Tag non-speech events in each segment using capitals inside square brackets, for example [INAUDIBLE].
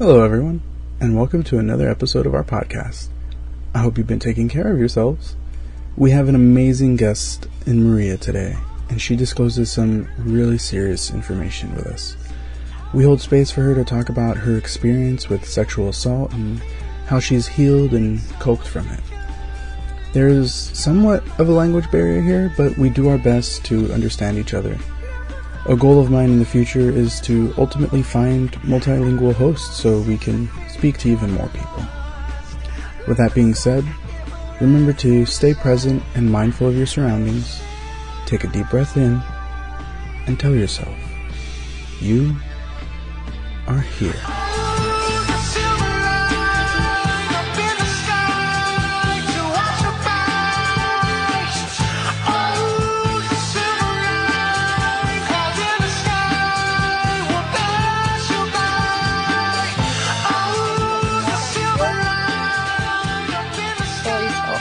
Hello, everyone, and welcome to another episode of our podcast. I hope you've been taking care of yourselves. We have an amazing guest in Maria today, and she discloses some really serious information with us. We hold space for her to talk about her experience with sexual assault and how she's healed and coped from it. There is somewhat of a language barrier here, but we do our best to understand each other. A goal of mine in the future is to ultimately find multilingual hosts so we can speak to even more people. With that being said, remember to stay present and mindful of your surroundings, take a deep breath in, and tell yourself, you are here.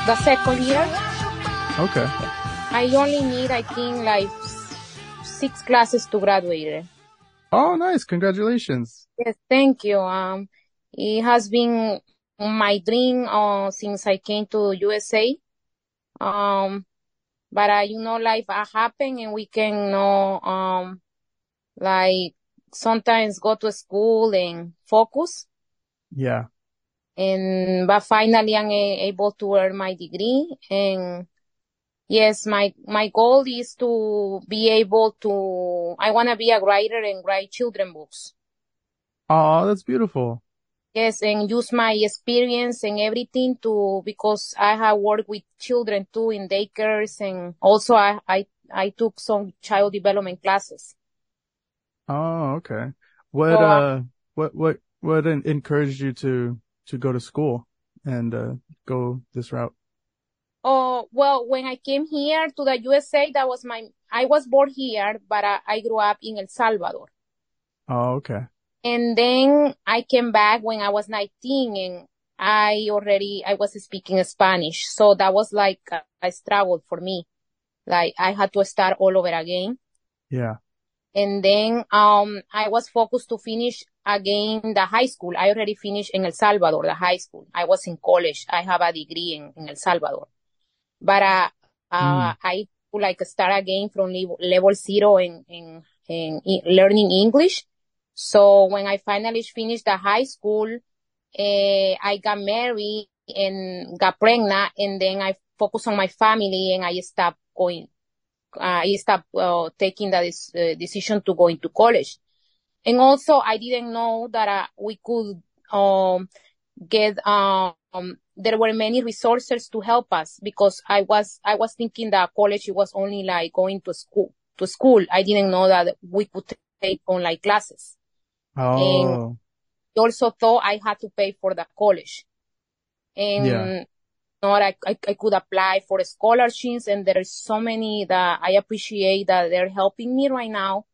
The second year. Okay. I only need, I think, like six classes to graduate. Oh, nice. Congratulations. Yes, thank you. Um, it has been my dream uh, since I came to USA. Um, but uh, you know, life uh, happen and we can know, um, like sometimes go to school and focus. Yeah. And but finally I'm a- able to earn my degree and yes my my goal is to be able to I want to be a writer and write children books Oh, that's beautiful. yes and use my experience and everything to because I have worked with children too in daycares and also I I I took some child development classes Oh, okay. What, So, uh, what, what, what encouraged you to, to go to school and, uh, go this route? Oh, well, when I came here to the USA, that was my, I was born here, but I, I grew up in El Salvador. Oh, okay. And then I came back when I was 19 and I already, I was speaking Spanish. So that was like a, a struggle for me. Like I had to start all over again. Yeah. And then, um, I was focused to finish again the high school. I already finished in El Salvador, the high school. I was in college. I have a degree in, in El Salvador. But, uh, uh, Mm. I would like start again from level, level zero in, in, in, in learning English. So when I finally finished the high school, eh, I got married and got pregnant and then I focused on my family and I stopped going, uh, I stopped, uh, taking the uh, decision to go into college. And also I didn't know that, uh, we could, um, get, um, there were many resources to help us because I was, I was thinking that college it was only like going to school, to school. I didn't know that we could take online classes. Oh, I also thought I had to pay for the college. And Yeah. not I, I, I could apply for scholarships and there are so many that I appreciate that they're helping me right now.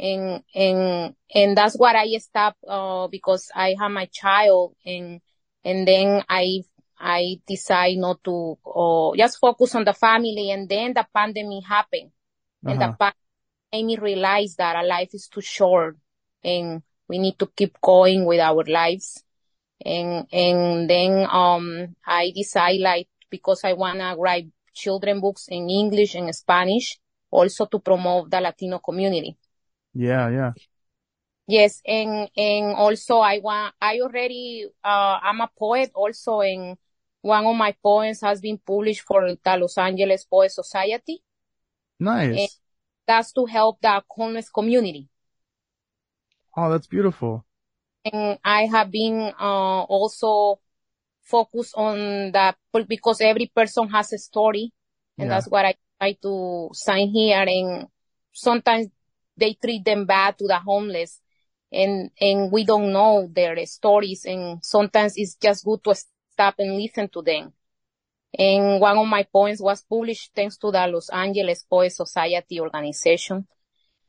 And, and, and that's what I stopped, uh, because I have my child and, and then I, I decide not to, uh, just focus on the family and then the pandemic happened and the uh-huh. pandemic made me realize that our life is too short and we need to keep going with our lives. And, and then, um, I decide like, because I want to write children books in English and Spanish, also to promote the Latino community. Yeah, yeah. Yes, and, and also I want, I already, uh, I'm a poet also and one of my poems has been published for the Los Angeles Poet Society. Nice. That's to help the homeless community. Oh, that's beautiful. and I have been uh, also focused on that because every person has a story, and Yeah. that's what I try to sign here. And sometimes they treat them bad to the homeless, and and we don't know their stories, and sometimes it's just good to stop and listen to them. And one of my poems was published thanks to the Los Angeles Poet Society organization.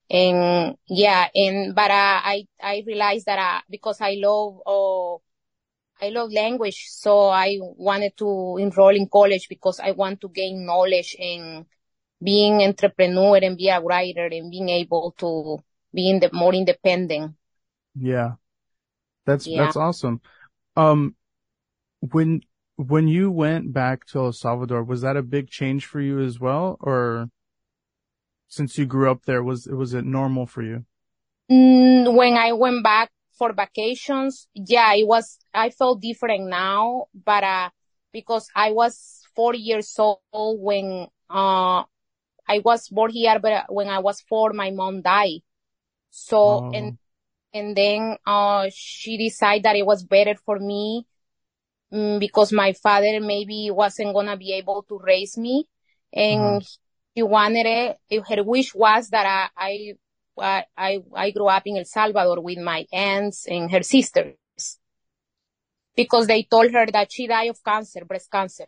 And yeah, and, but, uh, I, I realized that, uh, because I love, uh, I love language, so I wanted to enroll in college because I want to gain knowledge and being entrepreneur and be a writer and being able to be in the more independent. Yeah. That's Yeah. that's awesome. Um, when when you went back to El Salvador, was that a big change for you as well, or since you grew up there, was was it normal for you? Mm, when I went back for vacations, yeah, it was, I felt different now, but, uh, because I was four years old when, uh, I was born here, but when I was four, my mom died. So, Oh, and, and then, uh, she decided that it was better for me, mm, because my father maybe wasn't gonna be able to raise me. And he wanted it, her wish was that I, I I, I, I grew up in El Salvador with my aunts and her sisters because they told her that she died of cancer, breast cancer.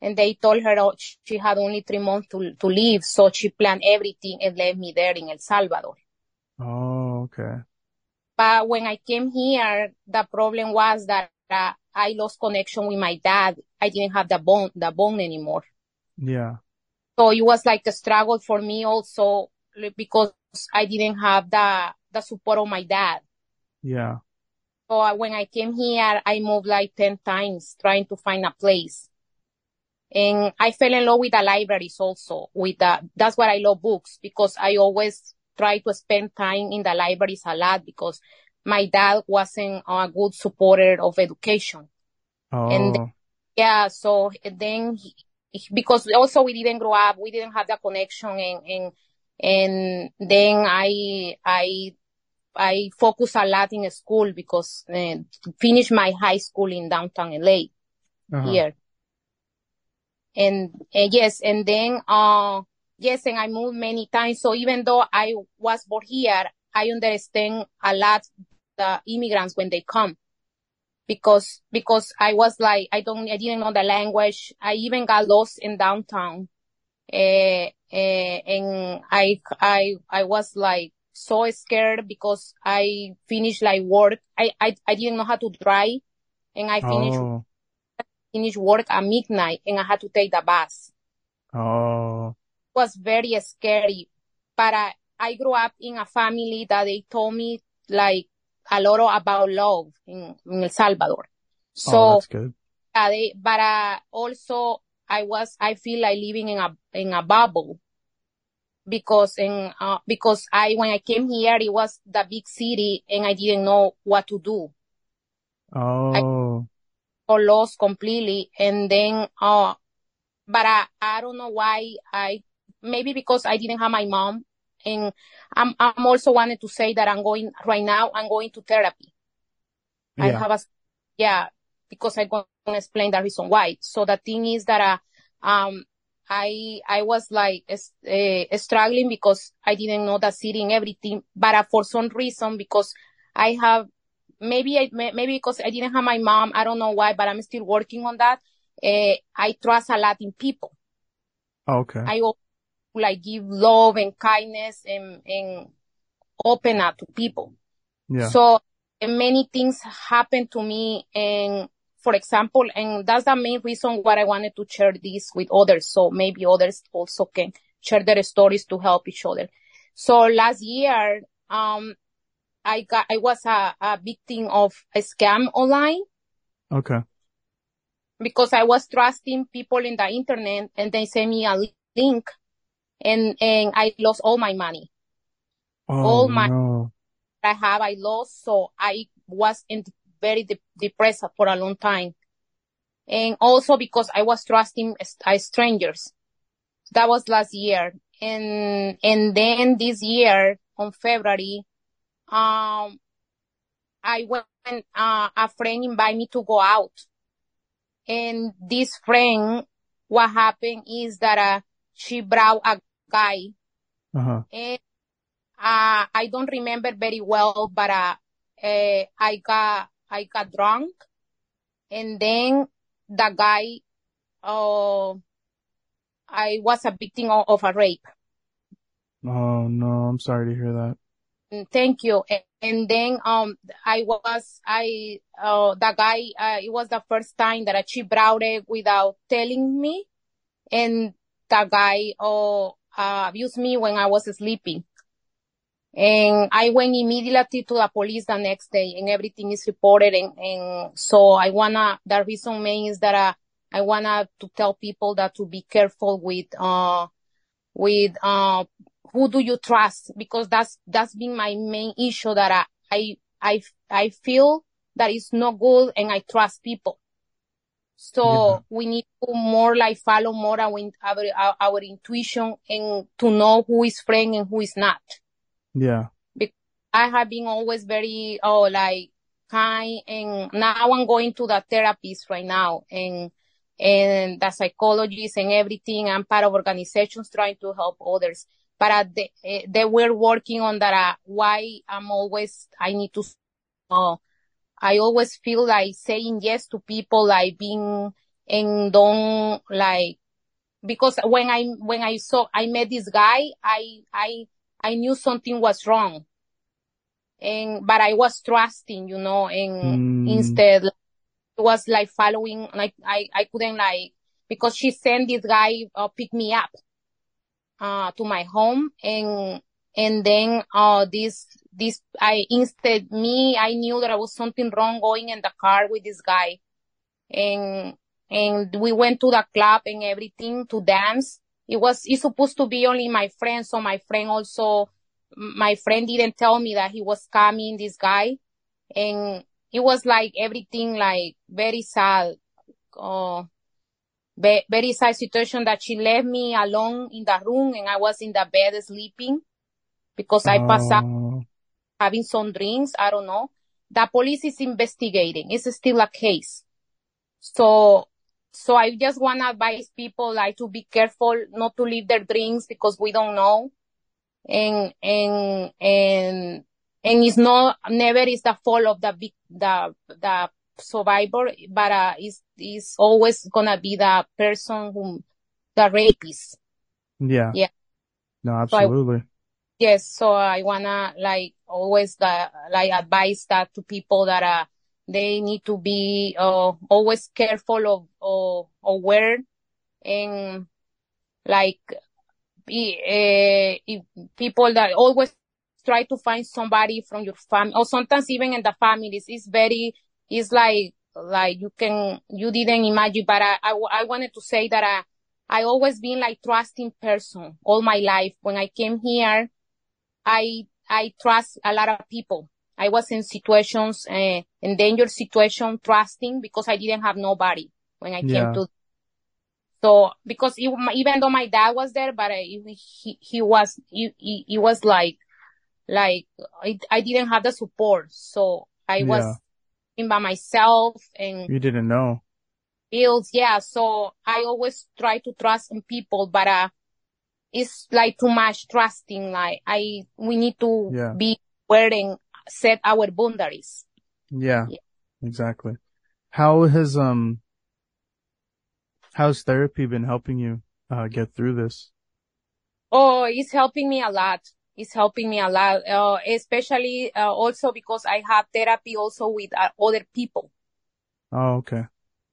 And they told her oh, she had only three months to, to live. So she planned everything and left me there in El Salvador. oh, okay. But when I came here, the problem was that uh, I lost connection with my dad. I didn't have the bone, the bone anymore. Yeah, So it was like a struggle for me also because I didn't have the, the support of my dad. yeah, So uh, when I came here, I moved like 10 times trying to find a place. And I fell in love with the libraries also with the, that's why I love books because I always try to spend time in the libraries a lot because my dad wasn't a good supporter of education. And- oh, Yeah. So then he, because also we didn't grow up, we didn't have the connection and, and, and then I, I, I focus a lot in school because, uh, finish my high school in downtown LA uh-huh. here. And, uh, yes, and then, uh, yes, and I moved many times. So even though I was born here, I understand a lot the immigrants when they come because, because I was like, I don't, I didn't know the language. I even got lost in downtown. Uh, uh, and I, I, I was like so scared because I finished like work. I, I, I didn't know how to drive and I finished Oh, finish work at midnight and I had to take the bus. oh, It was very scary, but I, I grew up in a family that they told me like a lot about love in, in El Salvador. oh, So, that's good. uh, they, but uh, also I was, I feel like living in a, in a bubble because in, uh, because I, when I came here, it was the big city and I didn't know what to do. Oh, or lost completely. And then, uh, but I, I don't know why I, maybe because I didn't have my mom. And I'm, I'm also wanted to say that I'm going right now, I'm going to therapy. I have a, yeah, because I'm going to explain the reason why. So the thing is that, uh, um, I, I was like, uh, struggling because I didn't know the city and everything, but uh, for some reason, because I have, maybe I, maybe because I didn't have my mom, I don't know why, but I'm still working on that. Uh, I trust a lot in people. okay. I like give love and kindness and, and open up to people. Yeah, So and many things happen to me and for example, and that's the main reason why I wanted to share this with others. So maybe others also can share their stories to help each other. So last year, um, I got, I was a, a victim of a scam online okay. because I was trusting people in the internet and they sent me a link and, and I lost all my money. Oh, all my- no. I have, I lost. So I was in very de- depressed for a long time. And also because I was trusting s- uh, strangers. That was last year. And, and then this year on February, um, I went, uh, a friend invited me to go out. And this friend, what happened is that, uh, she brought a guy Uh-huh. and uh, I don't remember very well, but uh, uh, I got I got drunk, and then the guy, uh, I was a victim of, of a rape. Oh, no. I'm sorry to hear that. Thank you. And, then um I was I uh the guy uh, it was the first time that she brought it without telling me, and the guy uh, uh abused me when I was sleeping. And I went immediately to the police the next day and everything is reported. And, and so I wanna, the reason main is that uh, I wanna to tell people that to be careful with, uh, with, uh, who do you trust? Because that's, that's been my main issue that I, I, I feel that it's not good and I trust people. So yeah. we need to more like follow more our, our, our intuition and to know who is friend and who is not. Yeah. Because I have been always very, oh, like kind and now I'm going to the therapist right now and, and the psychologist and everything. I'm part of organizations trying to help others, but uh, they, they were working on that. Uh, why I'm always, I need to, uh, I always feel like saying yes to people, like being and don't like, because when I, when I saw, I met this guy, I, I, I knew something was wrong. And, but I was trusting, you know, and mm. instead it was like following, like I, I couldn't like, because she sent this guy, uh, pick me up, uh, to my home and, and then, uh, this, this, I, instead me, I knew that I was something wrong going in the car with this guy. And, and we went to the club and everything to dance. It was it's supposed to be only my friend so my friend also my friend didn't tell me that he was coming this guy. And it was like everything like very sad. Uh, very sad situation that she left me alone in the room and I was in the bed sleeping because I passed out Oh, having some drinks. I don't know. The police is investigating. It's still a case. So, so I just want to advise people like to be careful not to leave their drinks because we don't know. And, and, and, and it's not, never is the fault of the big, the, the survivor, but, uh, it's, it's always gonna be the person who, the rapist. yeah. Yeah. No, So I- absolutely. Yes, so I wanna like always the, like advise that to people that uh they need to be uh always careful of of aware and like be, uh, if people that always try to find somebody from your family or sometimes even in the families it's very it's like like you can you didn't imagine but I I, I wanted to say that I I always been like trusting person all my life when I came here I I trust a lot of people. I was in situations, uh, in danger situation, trusting because I didn't have nobody when I Yeah. came to. So because it, even though my dad was there, but uh, he he was he, he, he was like like I, I didn't have the support, so I was Yeah. By myself and You didn't know. bills. Yeah. So I always try to trust in people, but, uh, it's like too much trusting. Like I, we need to Yeah. be aware and set our boundaries. Yeah, Yeah. exactly. How has, um, how's therapy been helping you, uh, get through this? Oh, it's helping me a lot. It's helping me a lot, uh, especially, uh, also because I have therapy also with uh, other people, Oh, okay.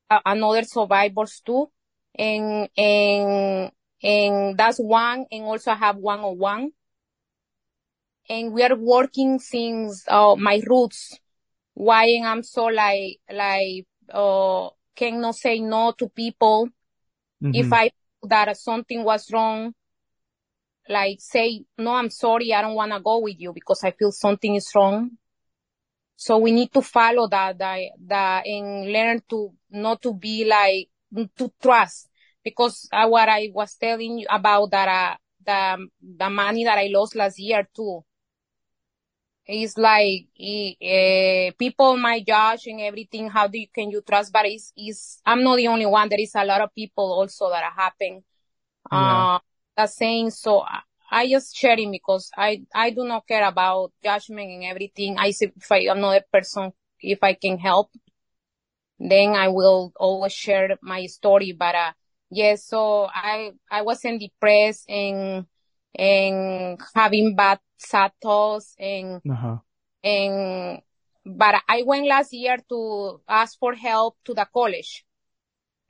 uh, another survivors too. And, and, and that's one. And also I have one on one. And we are working since, uh, my roots. Why I'm so like, like, uh, cannot say no to people. If Mhm. I that something was wrong, like say, no, I'm sorry, I don't want to go with you because I feel something is wrong. So we need to follow that, that, that and learn to not to be like, to trust. Because uh, what I was telling you about that, uh, the, the money that I lost last year too. It's like, eh, people might judge and everything. How do you, can you trust? But it's, it's, I'm not the only one. There is a lot of people also that are happen. Yeah. Uh, saying. So I, just sharing because I, I do not care about judgment and everything. I see if I, another person, if I can help, then I will always share my story. But, uh, yes, so I, I wasn't depressed and, and having bad sad thoughts and, Uh-huh. and, but I went last year to ask for help to the college.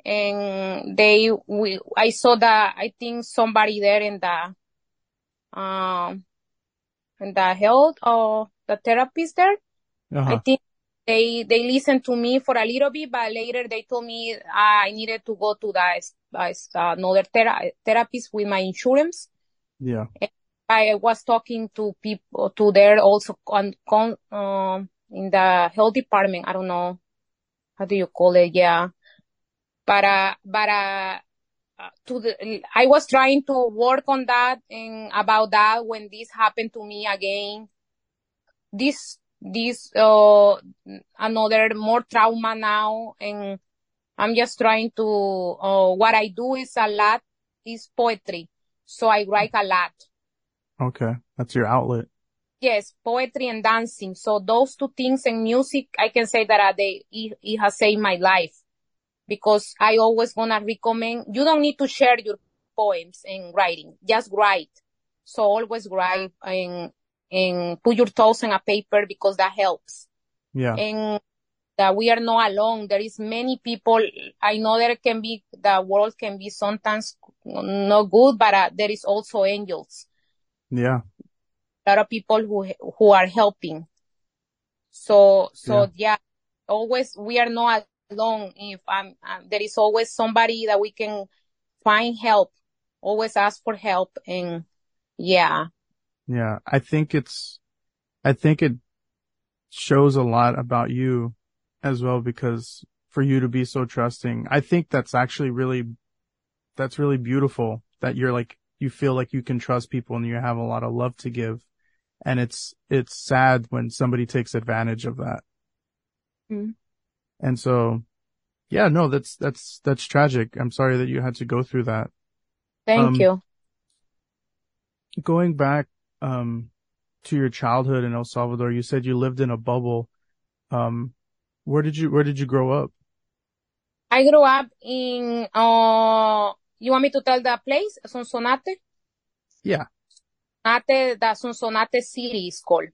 And they, we, I saw that, I think somebody there in the, um, in the health or the therapist there. Uh-huh. I think they they listened to me for a little bit, but later they told me I needed to go to the uh, another thera- therapist with my insurance. Yeah. I was talking to people to there also on, con, um, in the health department. I don't know how do you call it. Yeah, but uh, but uh, to the I was trying to work on that and about that when this happened to me again. This this uh another more trauma now and I'm just trying to uh what I do is a lot is poetry. So I write a lot. Okay. That's your outlet. Yes, poetry and dancing. So those two things and music, I can say that uh, they, it, it has saved my life because I always gonna recommend, you don't need to share your poems and writing, just write. So always write and, and put your thoughts on a paper because that helps. Yeah. And that we are not alone. There is many people. I know there can be, the world can be sometimes not good, but uh, there is also angels. Yeah. A lot of people who, who are helping. So, so yeah, yeah always we are not alone. If um, um, there is always somebody that we can find help, always ask for help. And yeah. Yeah. I think it's, I think it shows a lot about you as well because for you to be so trusting, I think that's actually really, that's really beautiful that you're like, you feel like you can trust people and you have a lot of love to give. And it's, it's sad when somebody takes advantage of that. Mm-hmm. And so, yeah, no, that's, that's, that's tragic. I'm sorry that you had to go through that. Thank um, you. Going back, um, to your childhood in El Salvador, you said you lived in a bubble. Um, where did you, where did you grow up? I grew up in, uh, you want me to tell that place? Sonsonate? Yeah. Sonsonate, the Sonsonate city is called.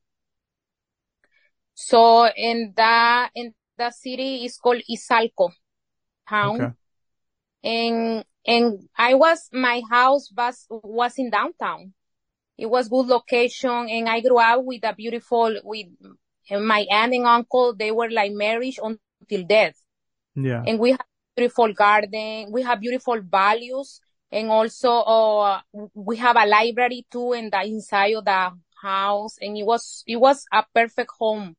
So in the, in the city is called Izalco town. Okay. And, and I was, my house was, was in downtown. It was good location and I grew up with a beautiful, with my aunt and uncle. They were like married until death. Yeah. And we have beautiful garden. We have beautiful values. And also, uh, we have a library too in the inside of the house. And it was, it was a perfect home.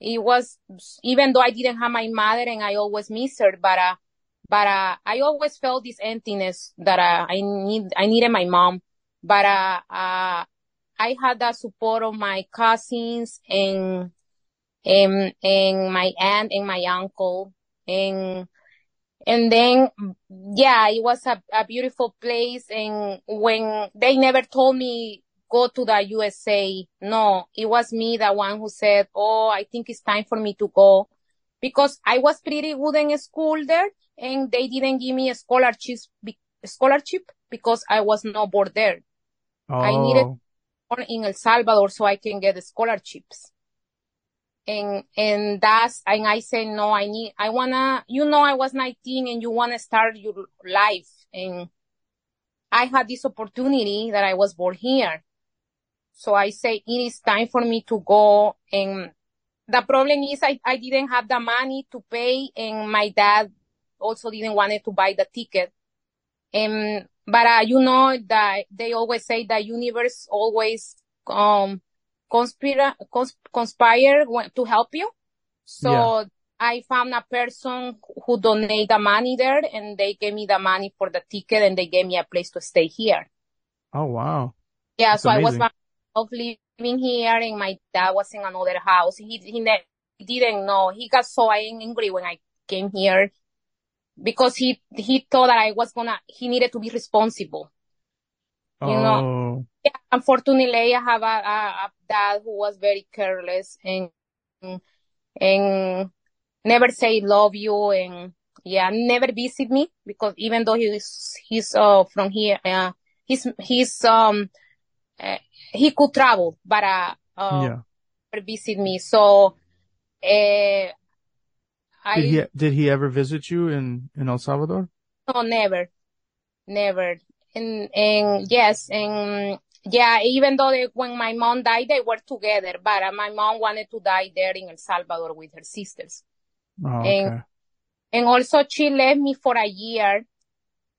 It was, even though I didn't have my mother and I always miss her, but, uh, but, uh, I always felt this emptiness that, uh, I need, I needed my mom. But, uh, uh, I had the support of my cousins and, and, and my aunt and my uncle. And, and then, yeah, it was a, a beautiful place. And when they never told me go to the USA, no, it was me, the one who said, Oh, I think it's time for me to go because I was pretty good in school there and they didn't give me a scholarship, scholarship because I was not born there. Oh. I needed oh. born in El Salvador so I can get the scholarships. And, and that's, and I said, no, I need, I wanna, you know, I was 19 and you wanna start your life. And I had this opportunity that I was born here. So I say it is time for me to go. And the problem is I, I didn't have the money to pay and my dad also didn't want to buy the ticket. And, but, uh, you know that they always say the universe always, um, conspire, cons- conspire to help you. So yeah. I found a person who donated the money there and they gave me the money for the ticket and they gave me a place to stay here. Oh, wow. Yeah. That's so amazing. I was myself living here and my dad was in another house. He, he, ne- didn't know. He got so angry when I came here because he, he thought that I was gonna, he needed to be responsible. You oh. know, yeah, unfortunately, I have a, a, a, dad who was very careless and, and never say love you and yeah, never visit me because even though he's, he's, uh, from here, uh, he's, he's, um, uh, he could travel, but, uh, uh, yeah. visit me. So, uh, I, did he, did he ever visit you in, in El Salvador? No, never, never and and yes and yeah, even though they, when my mom died, they were together, but uh, my mom wanted to die there in El Salvador with her sisters. Oh, okay. And, and also she left me for a year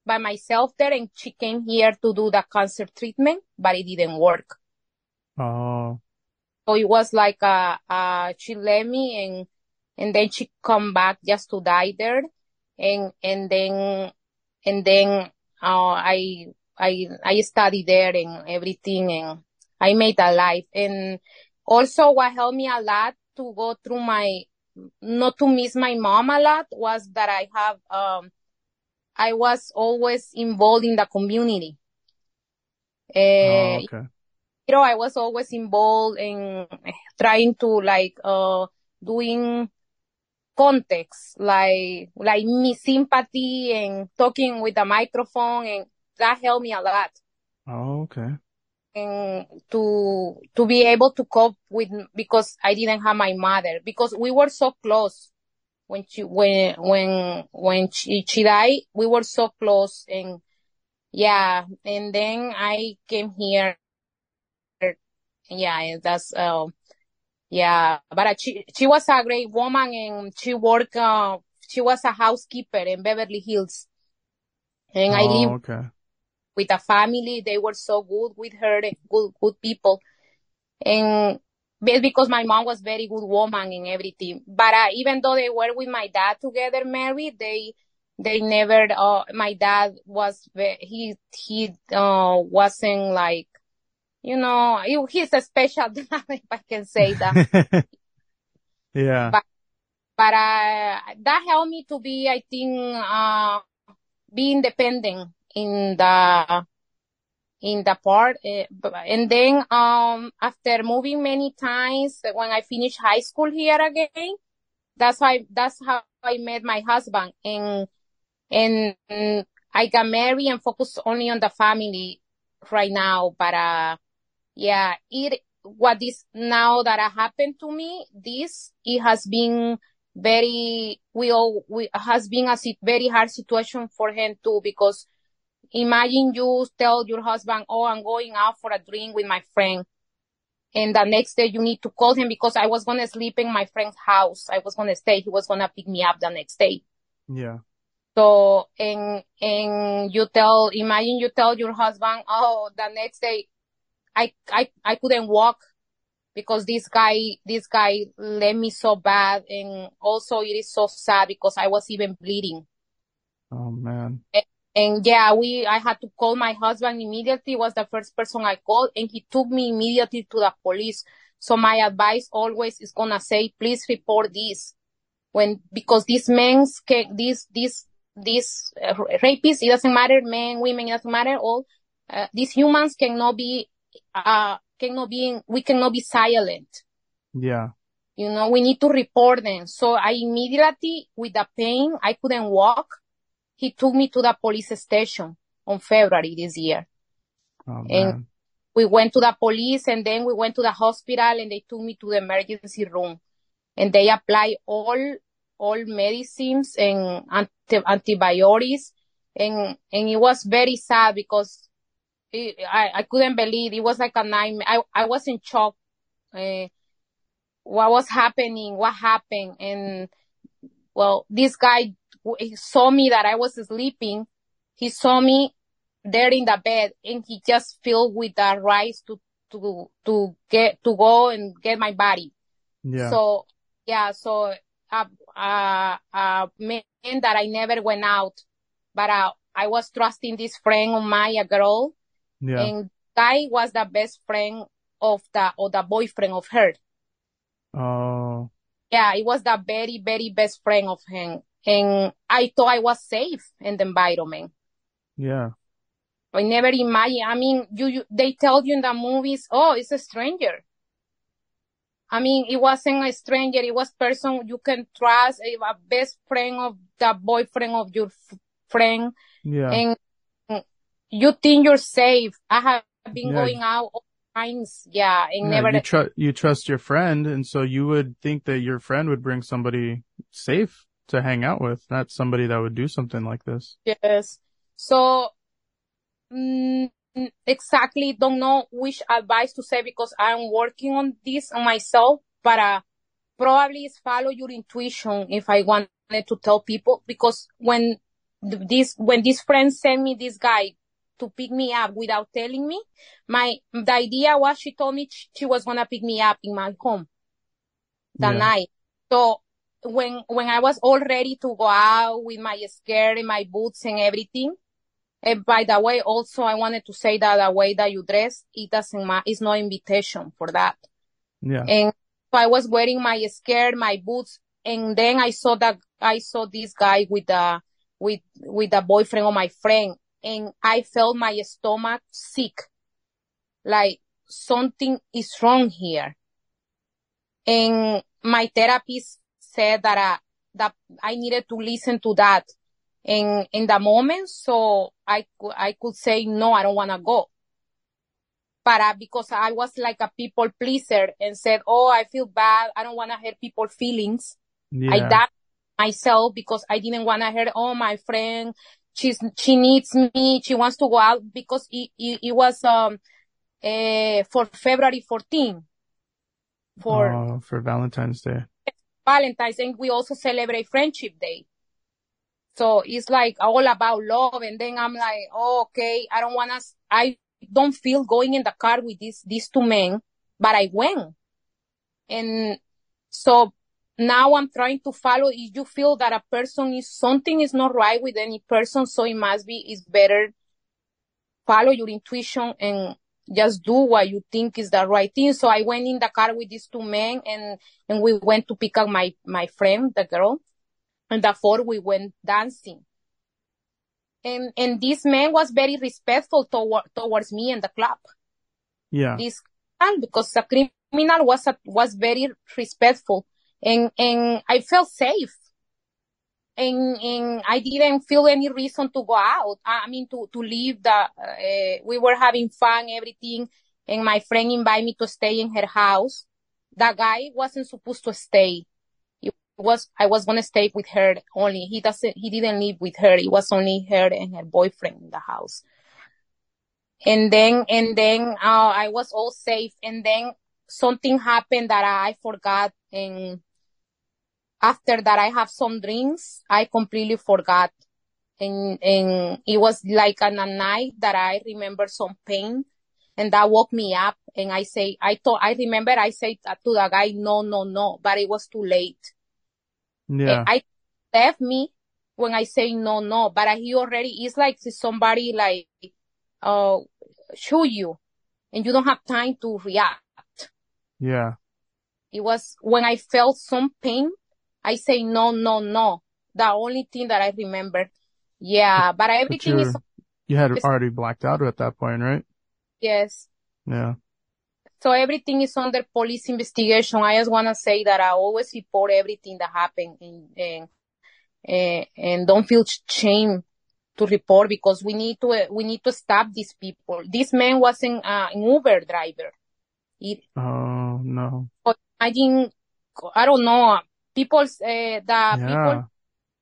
by myself there and she came here to do the cancer treatment, but it didn't work. oh, So it was like, uh, uh, she left me and, and then she come back just to die there. And, and then, and then, uh, I, I, I studied there and everything and I made a life. And also what helped me a lot to go through my, not to miss my mom a lot was that I have, um, I was always involved in the community. oh, Uh, okay. you know, I was always involved in trying to like, uh, doing context, like, like me sympathy and talking with the microphone and that helped me a lot. Oh, okay. And to, to be able to cope with, because I didn't have my mother, because we were so close when she, when, when, when she, she died, we were so close and yeah, and then I came here yeah, that's uh, yeah. But uh, she she was a great woman, and she worked. Uh, she was a housekeeper in Beverly Hills, and I Oh, lived okay. with a family. They were so good with her, good good people, and because my mom was very good woman and everything. But uh, even though they were with my dad together, married, they they never. Uh, my dad was he he uh wasn't like you know he, he's a special [LAUGHS] dad if I can say that. [LAUGHS] yeah. But- but uh, that helped me to be, I think, uh, be independent in the in the part. Uh, and then um, after moving many times, when I finished high school here again, that's how that's how I met my husband, and and I got married and focused only on the family right now. But uh, yeah, it what is now that happened to me, this it has been very we all we has been a very hard situation for him too because imagine you tell your husband, "Oh, I'm going out for a drink with my friend." And the next day you need to call him because I was going to sleep in my friend's house. I was going to stay. He was going to pick me up the next day. Yeah. So, and, and you tell, imagine you tell your husband, oh, the next day, I, I, I couldn't walk because this guy, this guy left me so bad. And also it is so sad because I was even bleeding. Oh man. And yeah, we, I had to call my husband immediately, was the first person I called, and he took me immediately to the police. So my advice always is gonna say, please report this. When, because these men these, these, these uh, rapists, it doesn't matter, men, women, it doesn't matter, all, uh, these humans cannot be, uh, cannot be, we cannot be silent. Yeah. You know, we need to report them. So I immediately, with the pain, I couldn't walk. He took me to the police station on February this year. Oh And- We went to the police and then we went to the hospital and they took me to the emergency room and they applied all, all medicines and anti- antibiotics and, and it was very sad because it, I, I couldn't believe it was like a nightmare. I, I was in shock. Uh, what was happening, what happened. And well, this guy he saw me that I was sleeping. He saw me there in the bed and he just filled with the rice to, to, to get, to go and get my body. Yeah. So, yeah, so, uh, uh, uh, man that I never went out, but, uh, I was trusting this friend of mine, a girl, yeah. and guy was the best friend of the, or the boyfriend of her. oh. Yeah, it was the very, very best friend of him. And I thought I was safe in the environment. Yeah. I never imagine. I mean, you, you, they tell you in the movies, oh, it's a stranger. I mean, it wasn't a stranger. It was person you can trust, a a best friend of the boyfriend of your f- friend. Yeah. And mm, you think you're safe. I have been Yeah. going out all times. Yeah. And Yeah, never, you trust you trust your friend, and so you would think that your friend would bring somebody safe to hang out with, not somebody that would do something like this. Yes. So, mm, exactly don't know which advice to say because I'm working on this myself, but uh, probably is follow your intuition if I wanted to tell people because when this when this friend sent me this guy to pick me up without telling me, my the idea was she told me she was gonna pick me up in my home that Yeah. night. So when when I was all ready to go out with my skirt and my boots and everything, and by the way, also I wanted to say that the way that you dress, it doesn't ma- it's no invitation for that. Yeah. And so I was wearing my skirt, my boots, and then I saw that I saw this guy with the with with the boyfriend of my friend, and I felt my stomach sick, like something is wrong here. And my therapist said that uh, that I needed to listen to that in in the moment, so I I could say no, I don't want to go. But uh, because I was like a people pleaser and said, oh, I feel bad, I don't want to hurt people's feelings. I Yeah. doubt myself because I didn't want to hurt, oh, my friend, she's, she needs me, she wants to go out because it, it, it was, um, uh, for February 14 for Oh, for Valentine's Day. Valentine's and we also celebrate Friendship Day. So it's like all about love. And then I'm like, oh, okay, I don't want to, I don't feel going in the car with these, these two men, but I went. And so now I'm trying to follow. If you feel that a person is, something is not right with any person, so it must be, it's better follow your intuition and just do what you think is the right thing. So I went in the car with these two men and, and we went to pick up my, my friend, the girl. And therefore we went dancing. And, and this man was very respectful toward, towards me and the club. Yeah. This criminal, because the criminal was, a, was very respectful and, and I felt safe. And, and I didn't feel any reason to go out. I mean, to, to leave the, uh, we were having fun, everything. And my friend invited me to stay in her house. That guy wasn't supposed to stay. It was, I was gonna stay with her only. He doesn't, he didn't live with her. It was only her and her boyfriend in the house. And then, and then, uh, I was all safe. And then something happened that I forgot. And after that, I have some drinks. I completely forgot. And, and it was like on a night that I remember some pain and that woke me up. And I say, I thought, I remember I said to the guy, no, no, no, but it was too late. Yeah. I left me when I say no, no, but he already is like somebody like, uh, show you and you don't have time to react. Yeah. It was when I felt some pain, I say no, no, no. The only thing that I remember. Yeah, but But everything is, you're, had already blacked out at that point, right? yes. Yeah. So everything is under police investigation. I just want to say that I always report everything that happened and, and, and, and don't feel shame to report because we need to, we need to stop these people. This man wasn't uh, an Uber driver. It, Oh, no. imagine, I don't know, people, uh, the Yeah. people,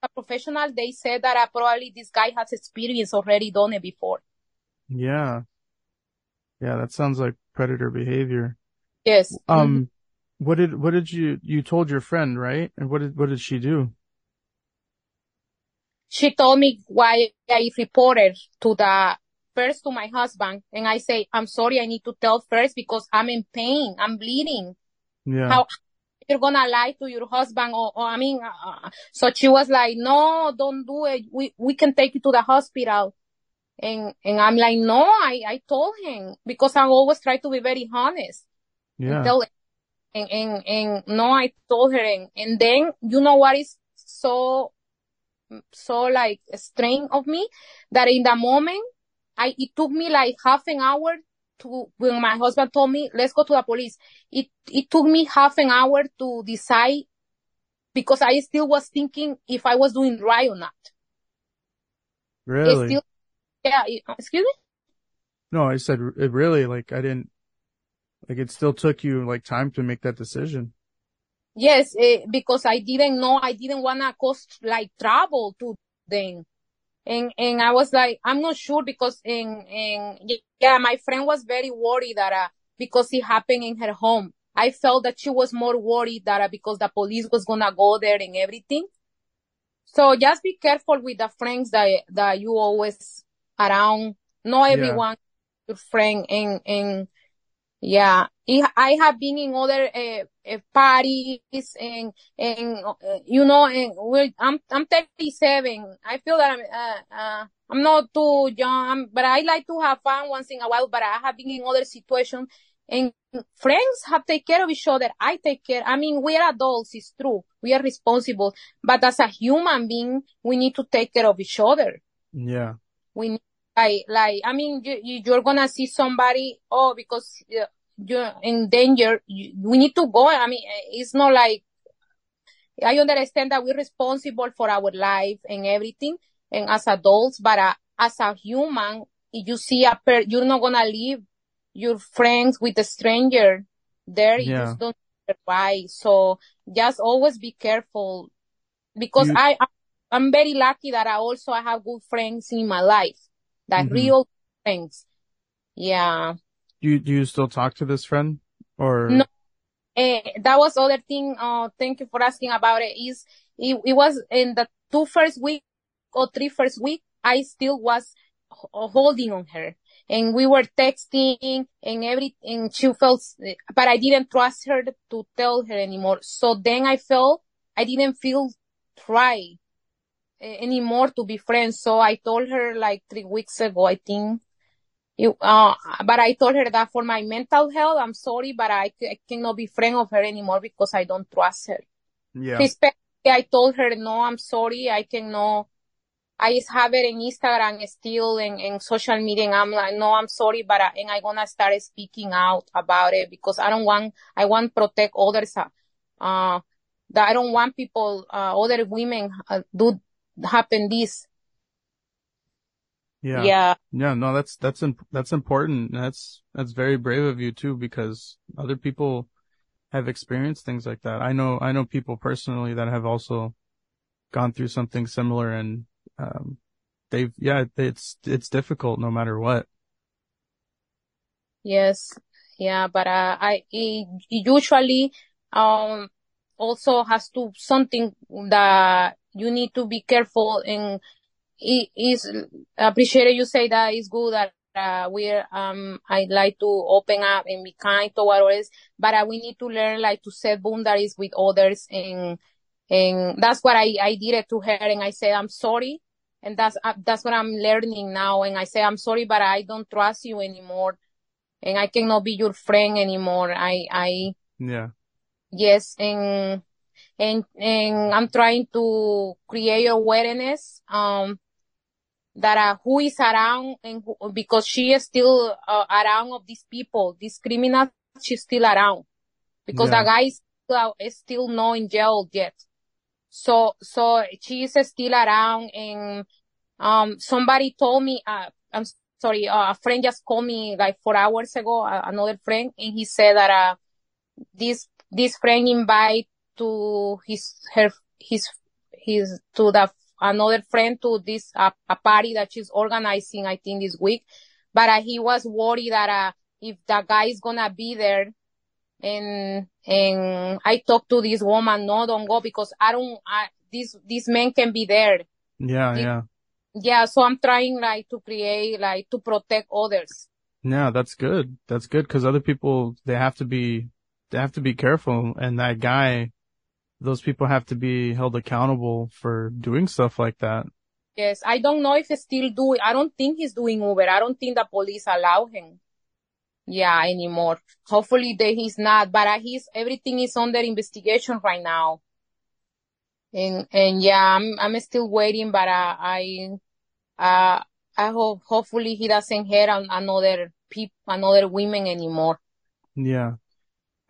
the professional, they said that uh, probably this guy has experience already done it before. Yeah. Yeah, that sounds like predator behavior. Yes. Um, what did, what did you, you told your friend, right? And what did, what did she do? she told me why I reported to the first to my husband and I say, I'm sorry, I need to tell first because I'm in pain. I'm bleeding. Yeah. How you're gonna lie to your husband or, or I mean, uh, so she was like, no, don't do it. We, we can take you to the hospital. And, and I'm like, no, I, I told him because I always try to be very honest Yeah. and, and, and no, I told her and, and then you know what is so, so like strange of me that in the moment I, it took me like half an hour to, when my husband told me, let's go to the police. It, it took me half an hour to decide because I still was thinking if I was doing right or not. Really? still, yeah, it- excuse me? No, I said it really, like I didn't, like it still took you like time to make that decision. Yes, eh, because I didn't know, I didn't want to cause like trouble to them. And and I was like, I'm not sure because and and yeah, my friend was very worried that uh, because it happened in her home. I felt that she was more worried that uh, because the police was gonna go there and everything. So just be careful with the friends that that you always around. Not everyone yeah. your friend and and yeah, I have been in other uh, uh, parties and and uh, you know, and we're, I'm I'm 37. I feel that I'm uh, uh, I'm not too young, but I like to have fun once in a while. But I have been in other situations, and friends have take care of each other. I take care. I mean, we are adults. It's true. We are responsible, but as a human being, we need to take care of each other. Yeah. We need like, like, I mean, you, you're gonna see somebody, oh, because uh, you're in danger, you, we need to go. I mean, it's not like, I understand that we're responsible for our life and everything, and as adults, but uh, as a human, if you see a per, you're not gonna leave your friends with a stranger there. You just don't survive. So just always be careful because you, I, I'm very lucky that I also I have good friends in my life that mm-hmm. real things. Yeah. Do you, do you still talk to this friend or? No. Uh, that was other thing. Uh, thank you for asking about it. Is it, it was in the two first week or three first week. I still was holding on her and we were texting and everything. She felt, but I didn't trust her to tell her anymore. So then I felt I didn't feel try anymore to be friends. So I told her like three weeks ago, I think. You, uh, but I told her that for my mental health, I'm sorry, but I, I cannot be friend of her anymore because I don't trust her. Yeah. I told her, no, I'm sorry, I cannot, I just have it in Instagram still and, and social media and I'm like, no, I'm sorry, but I, and I'm gonna start speaking out about it because I don't want, I want protect others, uh, uh that I don't want people, uh, other women uh, do happen this. Yeah. Yeah. Yeah. No, that's, that's, imp- that's important. That's, that's very brave of you too, because other people have experienced things like that. I know, I know people personally that have also gone through something similar and, um, they've, yeah, it's, it's difficult no matter what. Yes. Yeah. But, uh, I, usually, um, also has to something that you need to be careful and it is appreciated you say that it's good that uh, we're um I like to open up and be kind toward others, but uh, we need to learn like to set boundaries with others and and that's what I I did it to her and I said I'm sorry and that's uh, that's what I'm learning now and I say I'm sorry but I don't trust you anymore and I cannot be your friend anymore. I I yeah yes and and and I'm trying to create awareness um that uh, who is around and who, because she is still uh, around of these people, these criminals, she's still around because yeah. the guy is still, is still not in jail yet. So so she is still around and um somebody told me uh, I'm sorry uh, a friend just called me like four hours ago uh, another friend and he said that uh this this friend invite to his her his his to the another friend to this uh, a party that she's organizing I think this week, but uh, he was worried that uh, if the guy is gonna be there, and and I talked to this woman, no, don't go because I don't. I, this this man can be there. Yeah, this, yeah. Yeah, so I'm trying like to create like to protect others. Yeah, that's good. That's good because other people they have to be they have to be careful, and that guy those people have to be held accountable for doing stuff like that. Yes, I don't know if he's still doing. I don't think he's doing Uber. I don't think the police allow him. Yeah, anymore. Hopefully that he's not, but uh, he's everything is under investigation right now. And and yeah, I'm I'm still waiting, but uh, I uh I hope hopefully he doesn't hurt another people, another women anymore. Yeah.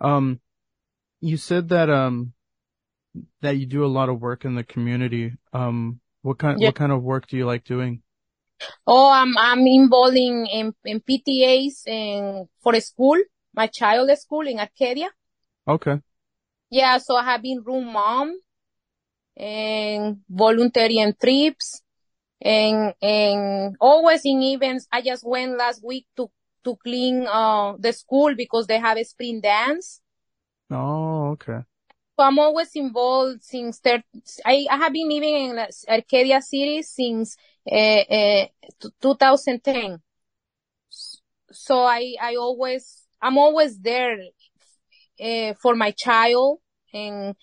Um, you said that um that you do a lot of work in the community. Um, what kind, yeah. what kind of work do you like doing? Oh, I'm, I'm involved in, in, in PTAs and for a school, my child school in Arcadia. Okay. Yeah, so I have been room mom and volunteering trips And, and always in events, I just went last week to, to clean, uh, the school because they have a spring dance. Oh, okay. So I'm always involved since thir- I, I have been living in Arcadia City since uh, uh, 2010. So I, I always, I'm always there uh, for my child. And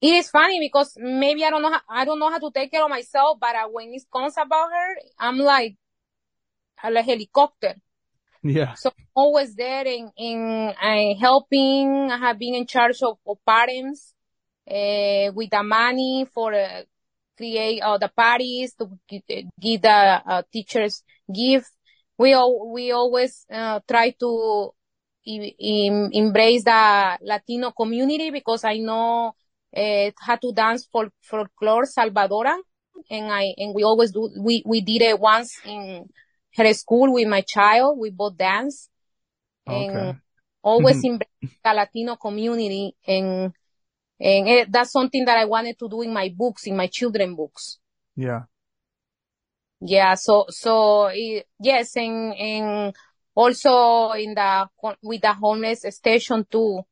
it is funny because maybe I don't know, how, I don't know how to take care of myself, but when it comes about her, I'm like a helicopter. Yeah. So I'm always there in, in uh, helping. I have been in charge of, of parents uh, with the money for uh, create uh, the parties to give the uh, teachers gift. We all, we always uh, try to in, embrace the Latino community because I know uh, how to dance for folklore Salvadora, and I and we always do. We we did it once in her school with my child. We both dance. Oh, and Okay. always mm-hmm. in the Latino community. And, and it, that's something that I wanted to do in my books, in my children books. Yeah. Yeah. So, so it, yes. And, and also in the, with the homeless station too,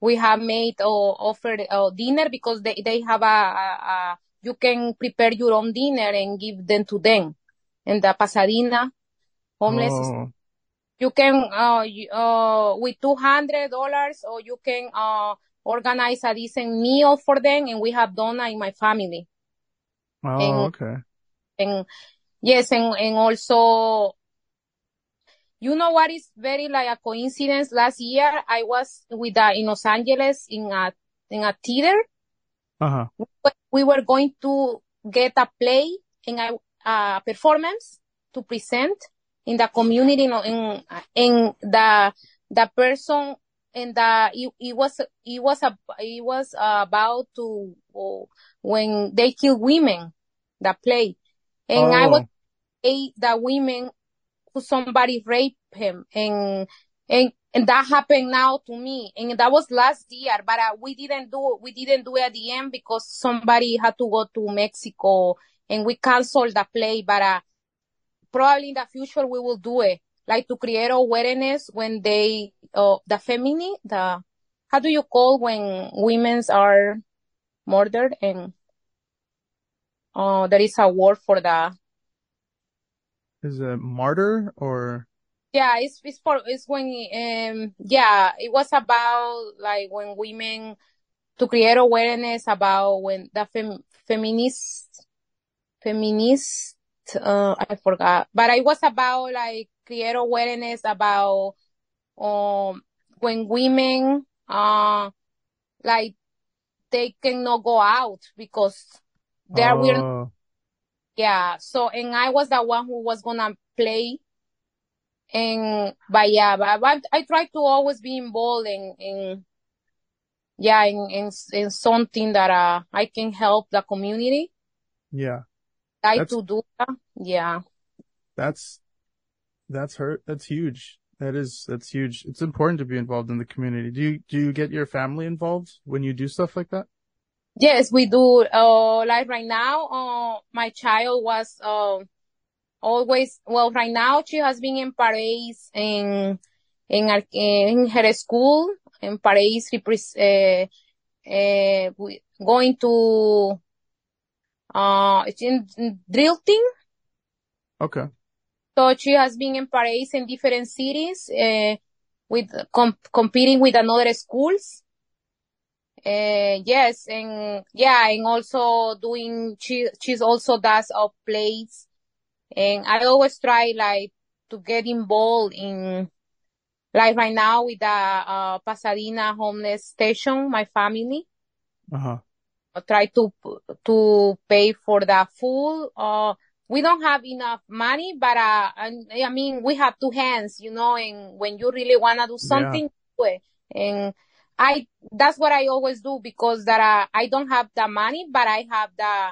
we have made or offered a dinner because they, they have a, a, a, you can prepare your own dinner and give them to them. In the Pasadena homeless, Oh, you can, uh, you- uh, with $200 or you can, uh, organize a decent meal for them and we have done in my family. oh, And- okay. And yes, and, and also, you know what is very like a coincidence? Last year I was with, uh, in Los Angeles in a, in a theater. Uh huh. We were going to get a play and a, a performance to present in the community in, in, in the, the person and the, it, it was, it was, a, it was about to, oh, when they kill women, the play. And I was Oh, a the women who somebody raped him. And and and that happened now to me. And that was last year but uh, we didn't do we didn't do it at the end because somebody had to go to Mexico and we canceled the play but uh, probably in the future we will do it like to create awareness when they uh, the feminine the how do you call when women's are murdered and uh, there is a word for the is it martyr or? Yeah, it's it's for it's when um yeah, it was about like when women to create awareness about when the fem, feminist feminist uh I forgot. But it was about like create awareness about um when women uh like they cannot go out because they are weird Oh, yeah, so, and I was the one who was gonna play. And, but yeah, but, but I try to always be involved in, in, yeah, in, in, in something that, uh, I can help the community. yeah. That's- to do. Yeah. That's, that's hurt. That's huge. That is, that's huge. It's important to be involved in the community. Do you, do you get your family involved when you do stuff like that? Yes, we do. Uh, like right now, uh, my child was, uh, always, well, right now she has been in Paris in, in, our- in her school in Paris, uh, uh, going to, it's in, in Drilting. Okay. So she has been in Paris in different cities, uh, with, com- competing with another schools. Uh, yes, and yeah, and also doing, she, she's also does of plays. And I always try like to get involved in, like right now with the, uh, Pasadena homeless station, my family. Uh huh. I try to, to pay for the food. Uh, we don't have enough money, but, uh, I mean, we have two hands, you know, and when you really want to do something, do it. And I, that's what I always do because that, uh, I don't have the money, but I have the,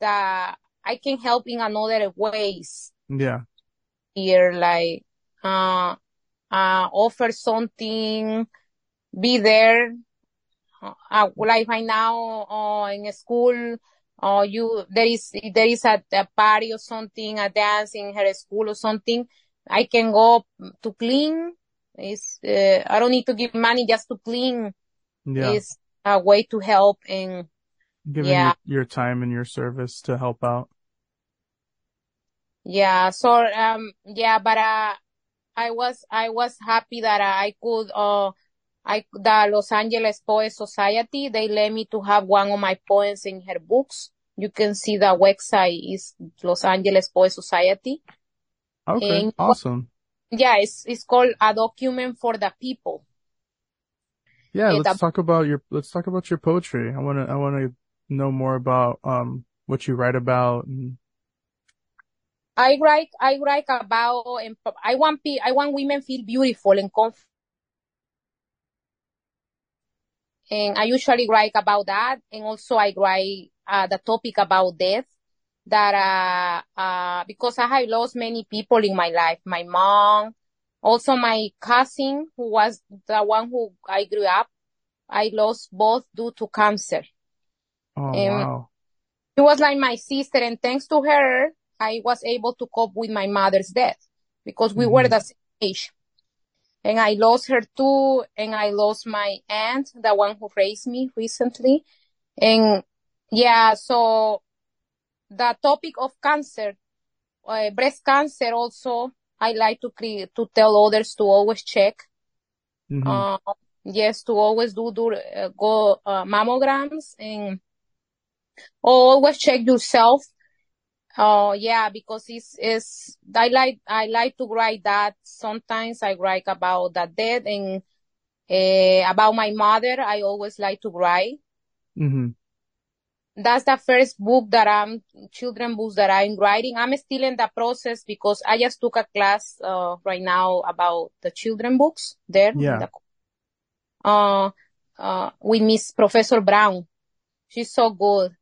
the, I can help in another ways Yeah. here, like, uh, uh, offer something, be there. Uh, like right now, uh, in school, or you, there is, there is a, a party or something, a dance in her school or something, I can go to clean. It's, uh, I don't need to give money just to clean. Yeah. It's a way to help and Giving yeah. your, your time and your service to help out. Yeah, so um yeah, but uh I was I was happy that I could uh I the Los Angeles Poet Society they let me to have one of my poems in her books. You can see the website is Los Angeles Poet Society. Okay. And- awesome. Yeah, it's it's called a document for the people. Yeah. Yeah, Let's the- talk about your, let's talk about your poetry. I want to, I want to know more about, um, what you write about and I write I write about and I want I want women feel beautiful and comfortable. And I usually write about that, and also I write uh, the topic about death. That uh, uh, because I have lost many people in my life, my mom, also my cousin who was the one who I grew up. I lost both due to cancer. Oh, Um, wow. She was like my sister, and thanks to her, I was able to cope with my mother's death because we were Mhm. the same age. And I lost her too, and I lost my aunt, the one who raised me recently. And yeah, so the topic of cancer, uh, breast cancer also, I like to create, to tell others to always check. Mhm. Uh, yes, to always do, do uh, go uh, mammograms and always check yourself. Oh yeah, because it's it's I like I like to write that. Sometimes I write about the dead and uh, about my mother. I always like to write. Mhm. That's the first book that I'm children books that I'm writing. I'm still in the process because I just took a class uh, right now about the children books there. Yeah. the- uh, uh, with Miss Professor Brown. She's so good.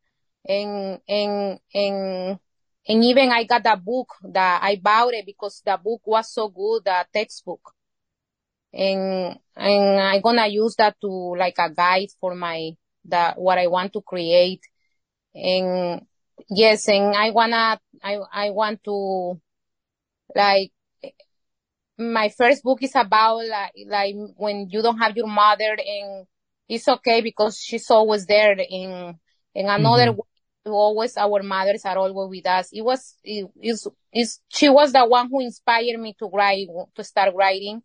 And, and, and, and even I got the book that I bought it because the book was so good, the textbook. And, and I'm gonna use that to like a guide for my, the, what I want to create. And yes, and I wanna, I, I want to like, my first book is about like, like when you don't have your mother and it's okay because she's always there in, in another Mhm. way. Always our mothers are always with us. It was, it is, is, she was the one who inspired me to write, to start writing.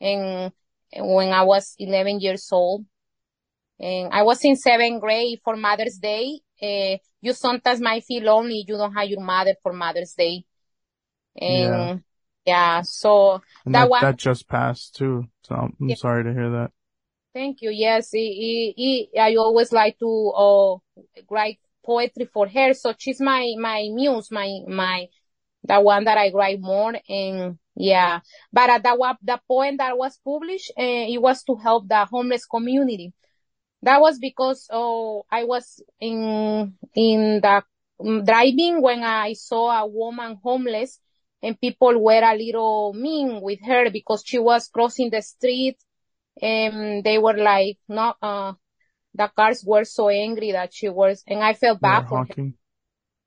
And, when I was 11 years old and I was in seventh grade for Mother's Day. Uh, you sometimes might feel lonely. You don't have your mother for Mother's Day. And yeah, so And that that, that just passed too. So I'm, I'm Yeah. sorry to hear that. Thank you. Yes, it, it, it, I always like to uh, write poetry for her. So she's my my muse, my my the one that I write more. And yeah, but uh, the the poem that was published, uh, it was to help the homeless community. That was because oh I was in in the mm, driving when I saw a woman homeless and people were a little mean with her because she was crossing the street and they were like not uh the cars were so angry that she was and I felt were bad for her. honking.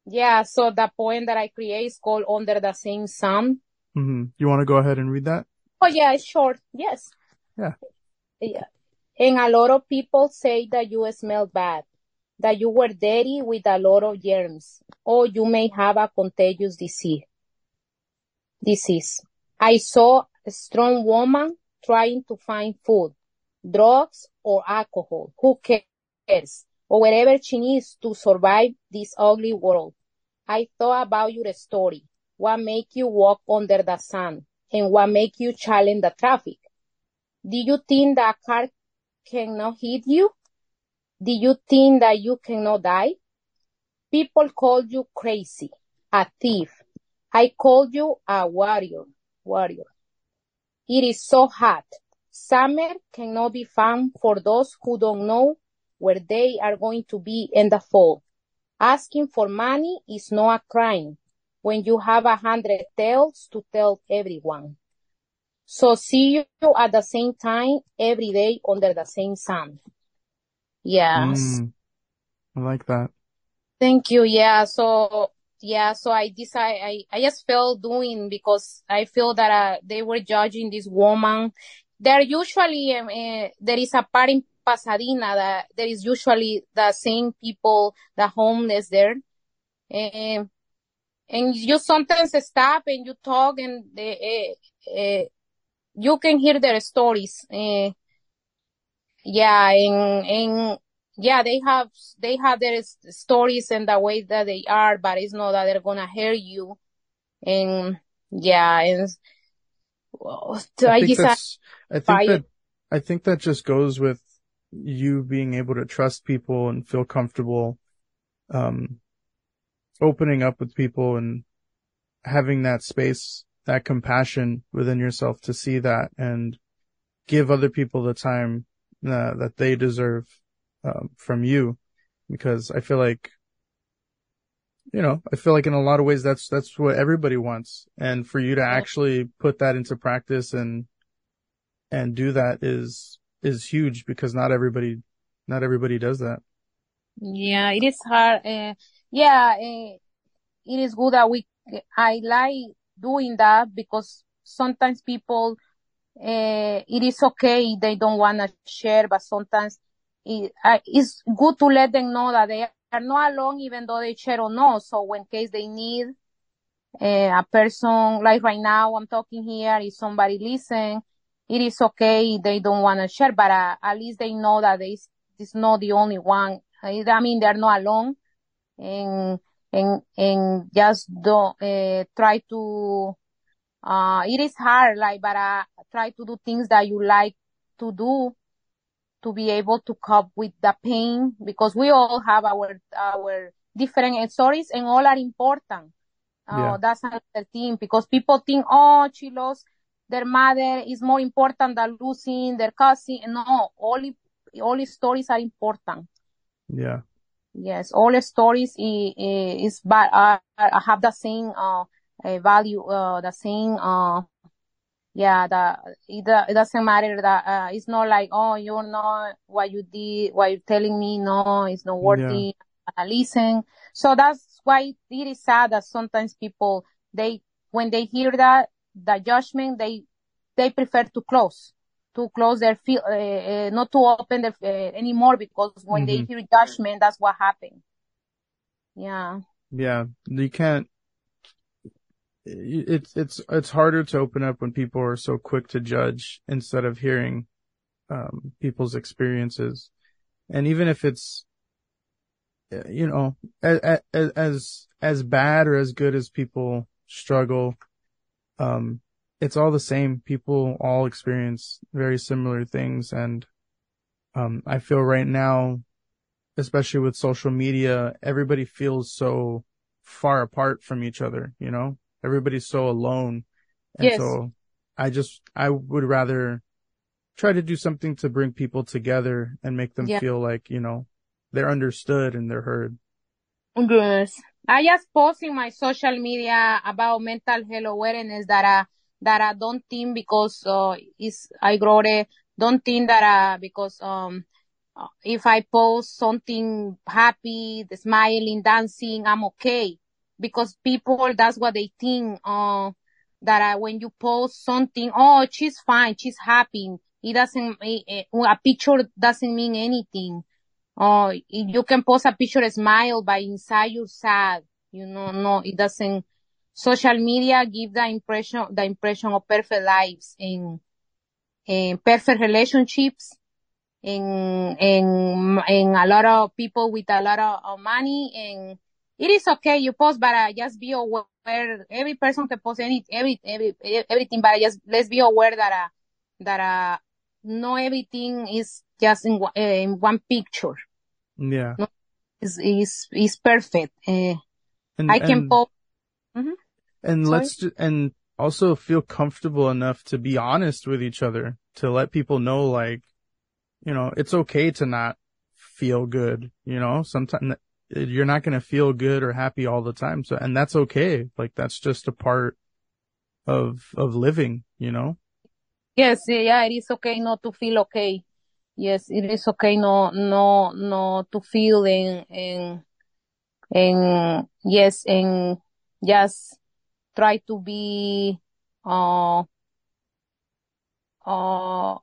Yeah, so the poem that I create is called Under the Same Sun. hmm You want to go ahead and read that? Oh yeah, it's short. Yes. Yeah. Yeah. And a lot of people say that you smell bad, that you were dirty with a lot of germs, or you may have a contagious disease. Disease. I saw a strong woman trying to find food, drugs, or alcohol. Who cares? Or whatever she needs to survive this ugly world. I thought about your story. What make you walk under the sun? And what make you challenge the traffic? Do you think that car cannot hit you? Do you think that you cannot die? People call you crazy, a thief. I call you a warrior, warrior. It is so hot. Summer cannot be found for those who don't know where they are going to be in the fall. Asking for money is not a crime when you have a hundred tales to tell everyone. So see you at the same time every day under the same sun. Yes. Mm, I like that. Thank you. Yeah. So yeah. So I decide I I just felt doing because I feel that uh, they were judging this woman. There usually uh, there is a part in Pasadena that there is usually the same people, the homeless there. Um, and you sometimes stop and you talk and uh, uh, you can hear their stories. Yeah, and, and yeah, they have, they have their stories and the way that they are, but it's not that they're gonna hear you. And yeah, and well, I, I think that's, I think that, I think that just goes with you being able to trust people and feel comfortable, um, opening up with people and having that space, that compassion within yourself to see that and give other people the time uh, that they deserve um, from you. Because I feel like, you know, I feel like in a lot of ways that's, that's what everybody wants. And for you to actually put that into practice and, and do that is, is huge because not everybody, not everybody does that. Yeah, it is hard. Uh, yeah, uh, it is good that we, I like doing that because sometimes people, uh, it is okay they don't want to share, but sometimes it, it's good to let them know that they are not alone even though they share or no. So in case they need uh, a person, like right now I'm talking here, if somebody listen, it is okay they don't want to share, but uh, at least they know that they, it's not the only one. I mean, they're not alone. And and and just don't uh, try to uh it is hard like but uh, try to do things that you like to do to be able to cope with the pain because we all have our our different stories and all are important. Uh, that's another thing because people think oh she lost their mother is more important than losing their cousin. No all all stories are important. Yeah. Yes, all the stories is, is but uh, have the same uh, value, uh, the same uh, yeah, the it, it doesn't matter that uh, it's not like oh you're not what you did, what you're telling me. No, it's not worthy. Yeah. listen. So that's why it is sad that sometimes people they when they hear that the judgment they they prefer to close to close their field, uh, uh, not to open their, uh, anymore because when mm-hmm. they hear judgment, that's what happened. Yeah. Yeah. You can't, it's, it's, it's harder to open up when people are so quick to judge instead of hearing, um, people's experiences. And even if it's, you know, as, as, as bad or as good as people struggle, um, it's all the same. People all experience very similar things. And, um, I feel right now, especially with social media, everybody feels so far apart from each other, you know, everybody's so alone. And yes. so I just, I would rather try to do something to bring people together and make them yeah. feel like, you know, they're understood and they're heard. Yes. I just post in my social media about mental health awareness that, uh, that I don't think because uh, is I grow it, don't think that uh, because um uh, if I post something happy, the smiling, dancing, I'm okay because people that's what they think. Uh, that uh, when you post something, oh, she's fine, she's happy. It doesn't a picture doesn't mean anything. Oh, you can post a picture smile, but inside you're sad. You know, no, it doesn't social media give the impression the impression of perfect lives and, and perfect relationships and, and and a lot of people with a lot of, money and it is okay you post but uh, just be aware every person can post any every, every everything but just let's be aware that uh, that uh, not everything is just in, uh, in one picture. Yeah. No, is is is perfect uh, and, I can and... post mm-hmm. And Sorry? let's ju- and also feel comfortable enough to be honest with each other to let people know like you know it's okay to not feel good you know sometimes you're not going to feel good or happy all the time. So and that's okay. Like that's just a part of of living you know? Yes yeah it is okay not to feel okay. Yes it is okay no no no to feel and and and yes, and just try to be, uh, uh,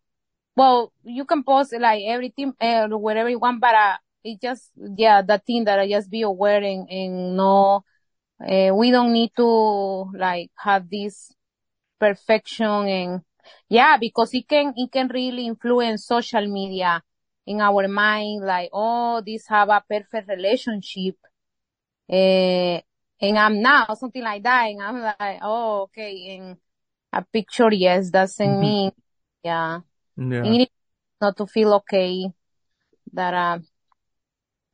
well, you can post like everything, uh, whatever you want, but, uh, it just, yeah, that thing that I just be aware and, and no, uh, we don't need to like have this perfection and yeah, because it can, it can really influence social media in our mind, like, oh, this have a perfect relationship. Uh, and I'm now something like that. And I'm like, oh, okay. And a picture, yes, doesn't Mhm. mean, yeah. Yeah. Not to feel okay that, uh,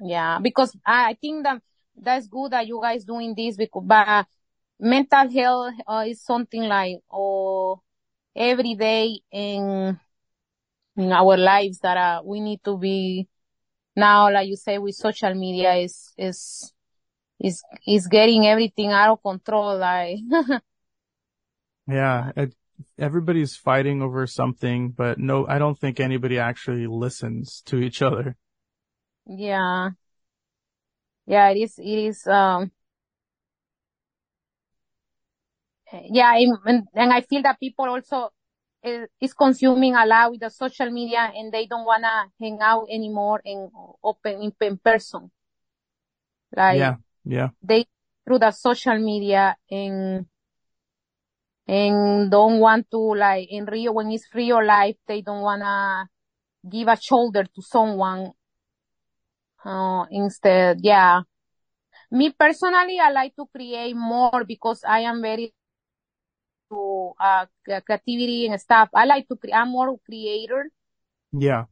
yeah, because I think that that's good that you guys doing this because, but mental health uh, is something like, oh, every day in, in our lives that, uh, we need to be now, like you say, with social media is, is, is, is getting everything out of control. Like, [LAUGHS] Yeah. It, everybody's fighting over something, but no, I don't think anybody actually listens to each other. Yeah. Yeah, it is, it is, um, yeah, and, and- and I feel that people also uh, is consuming a lot with the social media and they don't wanna hang out anymore in open in, in person. Like Yeah. Yeah. they through the social media and and don't want to like in real when it's real life they don't wanna give a shoulder to someone. Uh, instead, yeah. Me personally, I like to create more because I am very to uh creativity and stuff. I like to cre- I'm more creator, Yeah.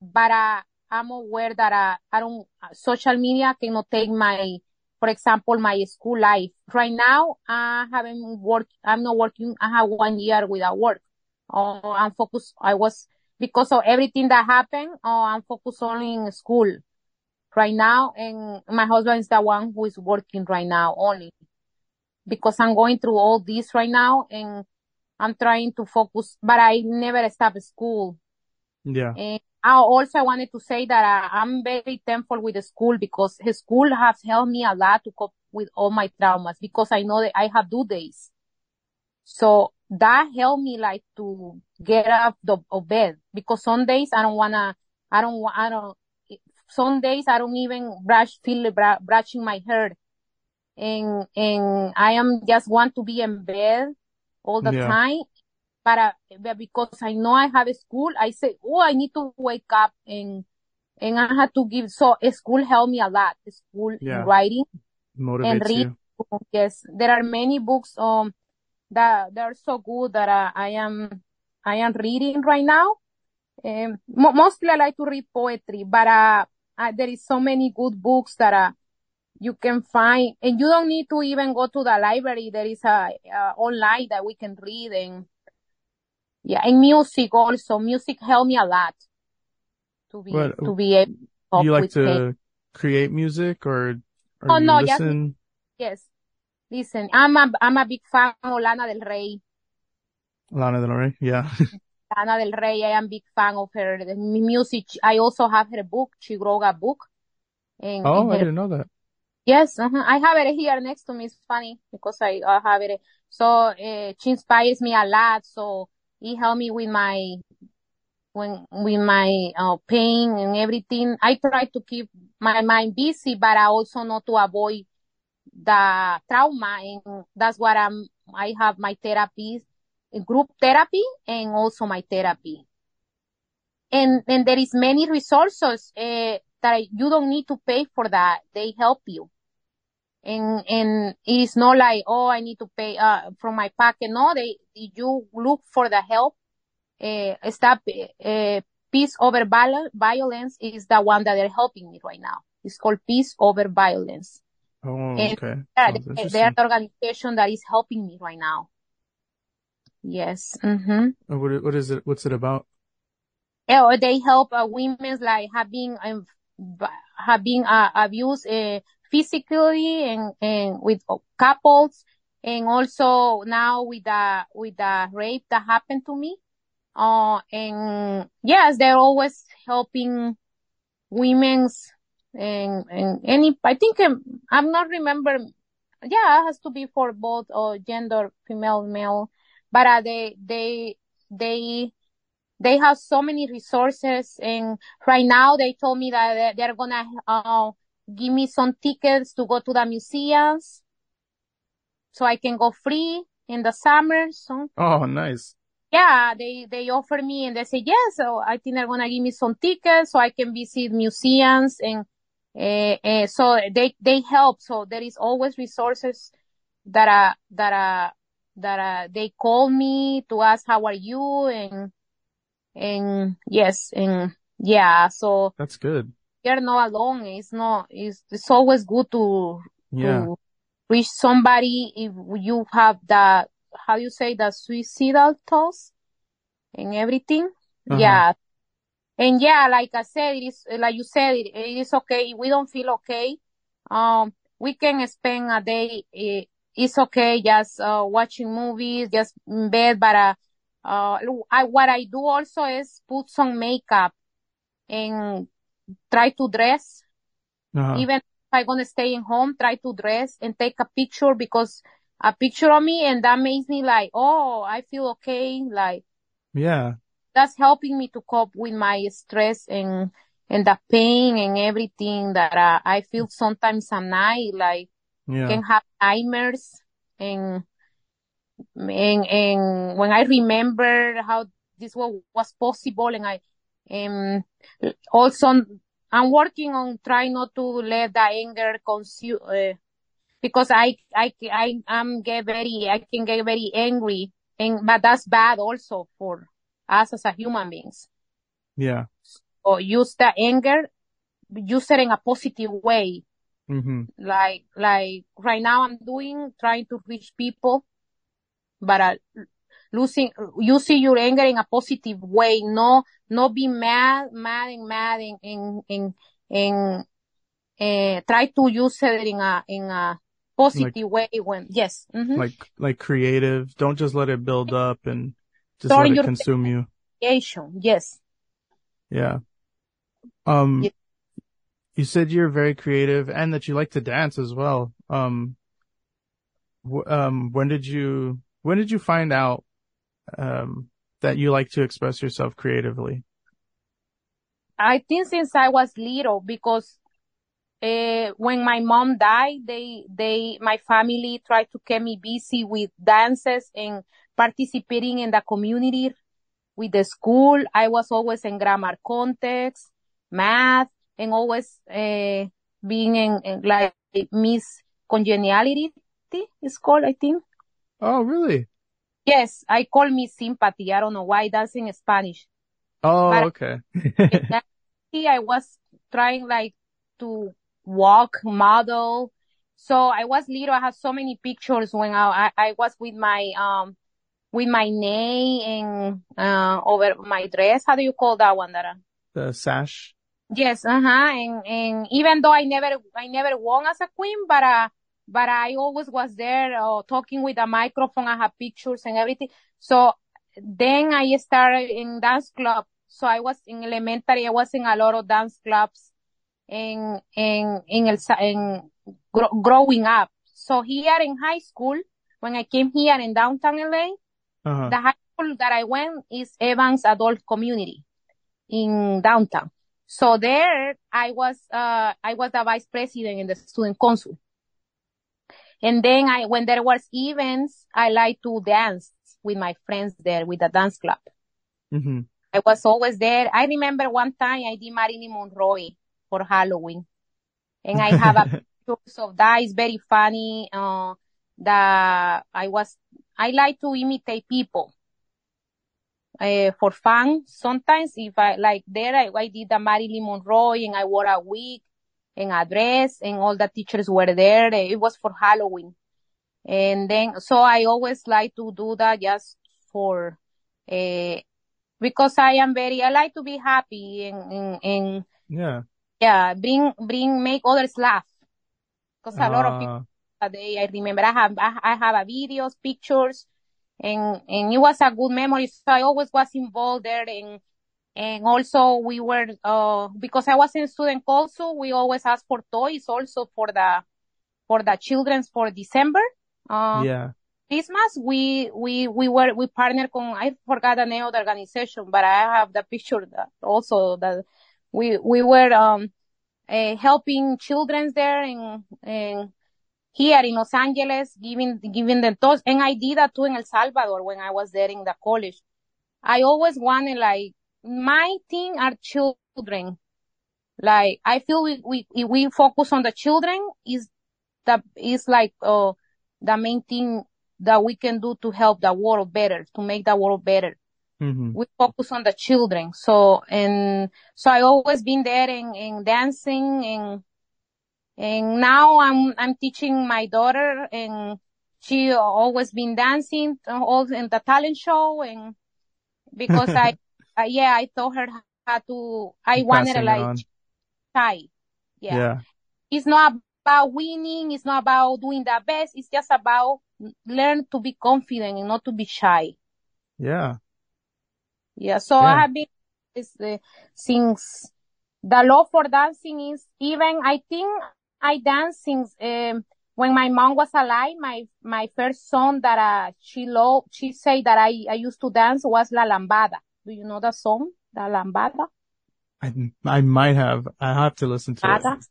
but uh, I'm aware that uh, I don't uh, social media cannot take my, for example, my school life. Right now, I haven't worked. I'm not working. I have one year without work. Oh, I'm focused. I was because of everything that happened. Oh, I'm focused only in school right now, and my husband is the one who is working right now only because I'm going through all this right now and I'm trying to focus, but I never stop school. Yeah. And I also wanted to say that uh, I'm very thankful with the school because his school has helped me a lot to cope with all my traumas because I know that I have due days. So that helped me like to get up the of bed because some days I don't wanna, I don't I don't, some days I don't even brush, feel br- brushing my hair. And, and I am just want to be in bed all the Yeah. time. But, uh, but because I know I have a school, I say, oh, I need to wake up and, and I had to give, so school helped me a lot. School Yeah. writing and Motivates read. you. Yes, there are many books, um, that, they're so good that uh, I am, I am reading right now. Um, mo- mostly I like to read poetry, but, uh, uh, there is so many good books that, uh, you can find, and you don't need to even go to the library. There is a, uh, online that we can read and, yeah, and music also. Music helped me a lot to be, to be able to you like to create music or, or Oh, no, listen? Yes. Listen, I'm a, I'm a big fan of Lana Del Rey. Lana Del Rey? Yeah. [LAUGHS] Lana Del Rey, I am big fan of her the music. I also have her book. She wrote a book. Oh, and I her- didn't know that. yes, uh-huh. I have it here next to me. It's funny because I, I have it. So, uh, she inspires me a lot. So it helped me with my, when, with my, uh, pain and everything. I try to keep my mind busy, but I also know to avoid the trauma and that's what I'm, I have my therapy, group therapy and also my therapy. And, and there is many resources, uh, that you don't need to pay for that. They help you. And, and it is not like, oh, I need to pay, uh, from my pocket. No, they, you look for the help. Uh, stop, uh, peace over viol- violence is the one that they're helping me right now. It's called peace over violence. Oh, And- okay. Yeah, Sounds they, they are the organization that is helping me right now. Yes. Mm-hmm. What, what is it? What's it about? Yeah, they help uh, women like having um, having uh, abused uh, physically and and with couples, and also now with the with the rape that happened to me. Uh, and yes, they're always helping women's and and any I think um, I'm not remember. Yeah, it has to be for both or uh, gender, female, male. But uh, they they they they have so many resources, and right now they told me that they're gonna uh, give me some tickets to go to the museums, so I can go free in the summer. So. Oh, nice yeah, they, they offer me and they say, yes, so I think they're going to give me some tickets so I can visit museums and, uh, uh, so they, they help. So there is always resources that are, that are, that are, they call me to ask, how are you? And, and yes, and yeah, so. That's good. You're not alone. It's not, it's, it's always good to, yeah. to reach somebody if you have that how you say the suicidal thoughts and everything. Uh-huh. Yeah. And yeah, like I said, it is, like you said, it, it is okay. If we don't feel okay, um, we can spend a day, it, it's okay, just, uh, watching movies, just in bed, but, uh, uh, I, what I do also is put some makeup and try to dress. Uh-huh. Even if I'm gonna stay in home, try to dress and take a picture because a picture of me and that makes me like, oh, I feel okay. Like, yeah, that's helping me to cope with my stress and, and the pain and everything that uh, I feel sometimes at night, like, yeah. can have nightmares and, and, and when I remember how this was, was possible and I, um, also I'm working on trying not to let the anger consume, uh, because I, I, I, am get very, I can get very angry and, but that's bad also for us as a human beings. Yeah. Or use the anger, use it in a positive way. Mm-hmm. Like, like right now I'm doing, trying to reach people, but uh, losing, using your anger in a positive way. No, not be mad, mad and mad and, and, and, and, uh, try to use it in a, in a positive like, way when yes mm-hmm. like like creative don't just let it build up and just let it consume you? yes. Yeah. Um yeah. you said you're very creative and that you like to dance as well. Um w- um when did you when did you find out um that you like to express yourself creatively? I think since I was little because uh, when my mom died, they, they, my family tried to keep me busy with dances and participating in the community with the school. I was always in grammar context, math, and always, uh, being in, in like Miss Congeniality is called, I think. Oh, really? Yes, I call me sympathy. I don't know why that's in Spanish. Oh, but okay. I was trying like to walk model. So I was little. I have so many pictures when I, I, I was with my, um, with my name and, uh, over my dress. How do you call that one, Dara? The sash. Yes. Uh huh. And, and even though I never, I never won as a queen, but, uh, but I always was there, uh, talking with a microphone. I have pictures and everything. So then I started in dance club. So I was in elementary. I was in a lot of dance clubs en, en, en el, en growing up. So here in high school, when I came here in downtown LA, uh-huh. the high school that I went is Evans Adult Community in downtown. So there I was, uh, I was the vice president in the student council. And then I, when there was events, I like to dance with my friends there with the dance club. Mm-hmm. I was always there. I remember one time I did Marilyn Monroe for Halloween. And I have a [LAUGHS] picture of that. It's very funny. Uh, that I was, I like to imitate people. Uh, for fun. Sometimes if I, like there, I, I did the Marilyn Monroe and I wore a wig and a dress and all the teachers were there. It was for Halloween. And then, so I always like to do that just for, uh, because I am very, I like to be happy and, and, and yeah yeah, bring, bring, make others laugh. Cause a uh. lot of people they, I remember I have, I have a videos, pictures, and, and it was a good memory. So I always was involved there and, And also we were, uh, because I was in student council, we always ask for toys also for the, for the children's for December. Uh, Yeah. Christmas, we, we, we were, we partnered con, I forgot the name of the organization, but I have the picture that also that we, we were, um, uh, helping children there in, in, here in Los Angeles, giving, giving them toys. And I did that too in El Salvador when I was there in the college. I always wanted like, my thing are children. Like, I feel we, we, if we focus on the children is the, is like, uh, the main thing that we can do to help the world better, to make the world better. hmm We focus on the children. So, and so I always been there in, in dancing and, and now I'm, I'm teaching my daughter and she always been dancing all in the talent show and because [LAUGHS] I, uh, yeah, I taught her how to, I wanted it like shy. Yeah. yeah it's not about winning. It's not about doing the best. It's just about learn to be confident and not to be shy. Yeah. Yeah. So Yeah. I have been is uh, since the love for dancing is even I think I dance since um, when my mom was alive. My my first song that uh, she loved, she said that I I used to dance was La Lambada. Do you know the song, La Lambada? I, I might have. I have to listen to it. Lambada.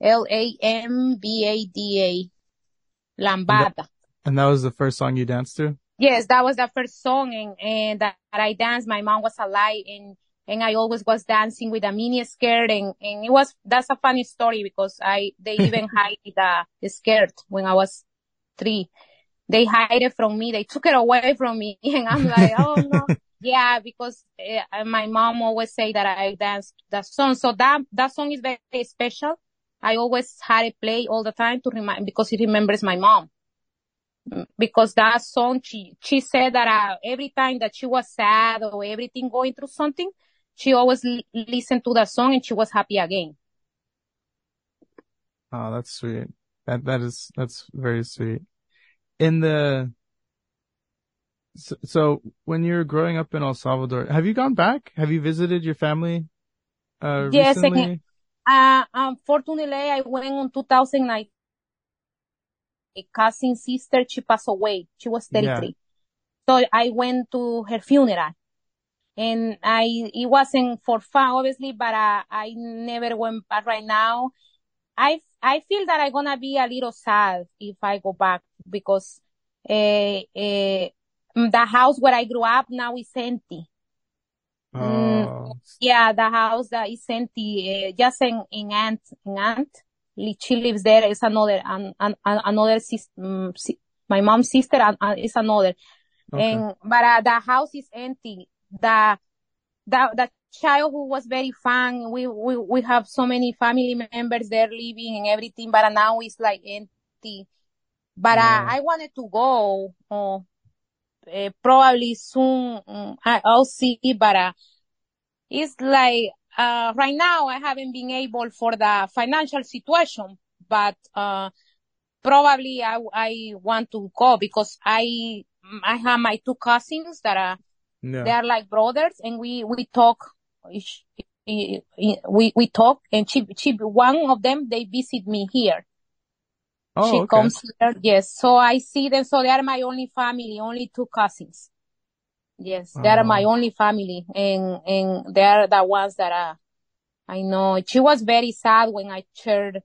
L A M B A D A. Lambada. And that was the first song you danced to? Yes, that was the first song and, and that I danced. My mom was alive and, and I always was dancing with a mini skirt and, and it was, that's a funny story because I, they [LAUGHS] even hide the, skirt when I was three. They hide it from me. They took it away from me [LAUGHS] and I'm like, oh no. [LAUGHS] Yeah, because uh, my mom always say that I danced that song. So that, that song is very special. I always had it play all the time to remind, because it remembers my mom because that song she she said that uh, every time that she was sad or everything going through something she always l- listened to that song and she was happy again Oh, that's sweet. That, that is, that's very sweet. In the, so, so when you're growing up in El Salvador, have you gone back? Have you visited your family, uh, Yes, again. recently? uh unfortunately i went on 2009 a cousin sister she passed away she was 33 so i went to her funeral and i it wasn't for fun obviously but uh, i never went back right now i i feel that i'm gonna be a little sad if i go back because uh, uh, the house where i grew up now is empty Oh, yeah, the house that is empty, uh, just in, in Ant, in Ant, she lives there. Is another, an, an, an- another sister, si- my mom's sister is another. okay. And, but, uh, the house is empty. The, the, the child who was very fun. We, we, we have so many family members there living and everything, but now it's like empty. But, Yeah. uh, I wanted to go, uh, uh, probably soon. um, I, I'll see, but, uh, it's like uh right now I haven't been able for the financial situation, but uh probably I I want to go because I I have my two cousins that are they are like brothers and we we talk we we talk and she she one of them they visit me here. Oh, she okay. comes here, yes. So I see them. So they are my only family, only two cousins. Yes, they are my Oh. only family, and and they are the ones that uh, I know. She was very sad when I shared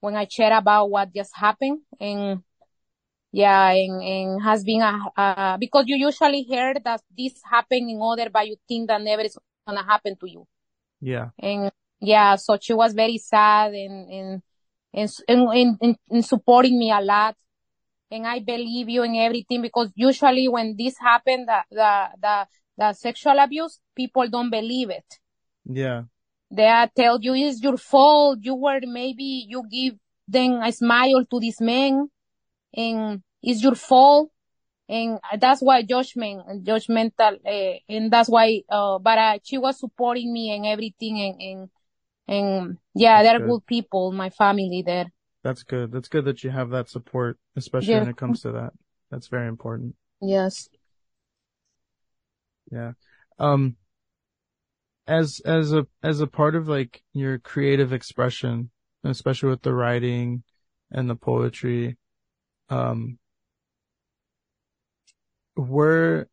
when I shared about what just happened, and yeah, and and has been a, a because you usually hear that this happened in other, but you think that never is gonna happen to you, Yeah. and yeah, so she was very sad and and and and, and, and supporting me a lot and I believe you in everything because usually when this happen, the, the, the, the sexual abuse, people don't believe it. Yeah. They tell you it's your fault. You were maybe you give them a smile to this man and it's your fault. And that's why judgment, judgmental, uh, and that's why, uh, but uh, she was supporting me and everything and, and, and yeah, That's they're good. good people, my family there. That's good. That's good that you have that support, especially Yeah. when it comes to that. That's very important. Yes. Yeah. Um, as as a as a part of like your creative expression, especially with the writing and the poetry, um, where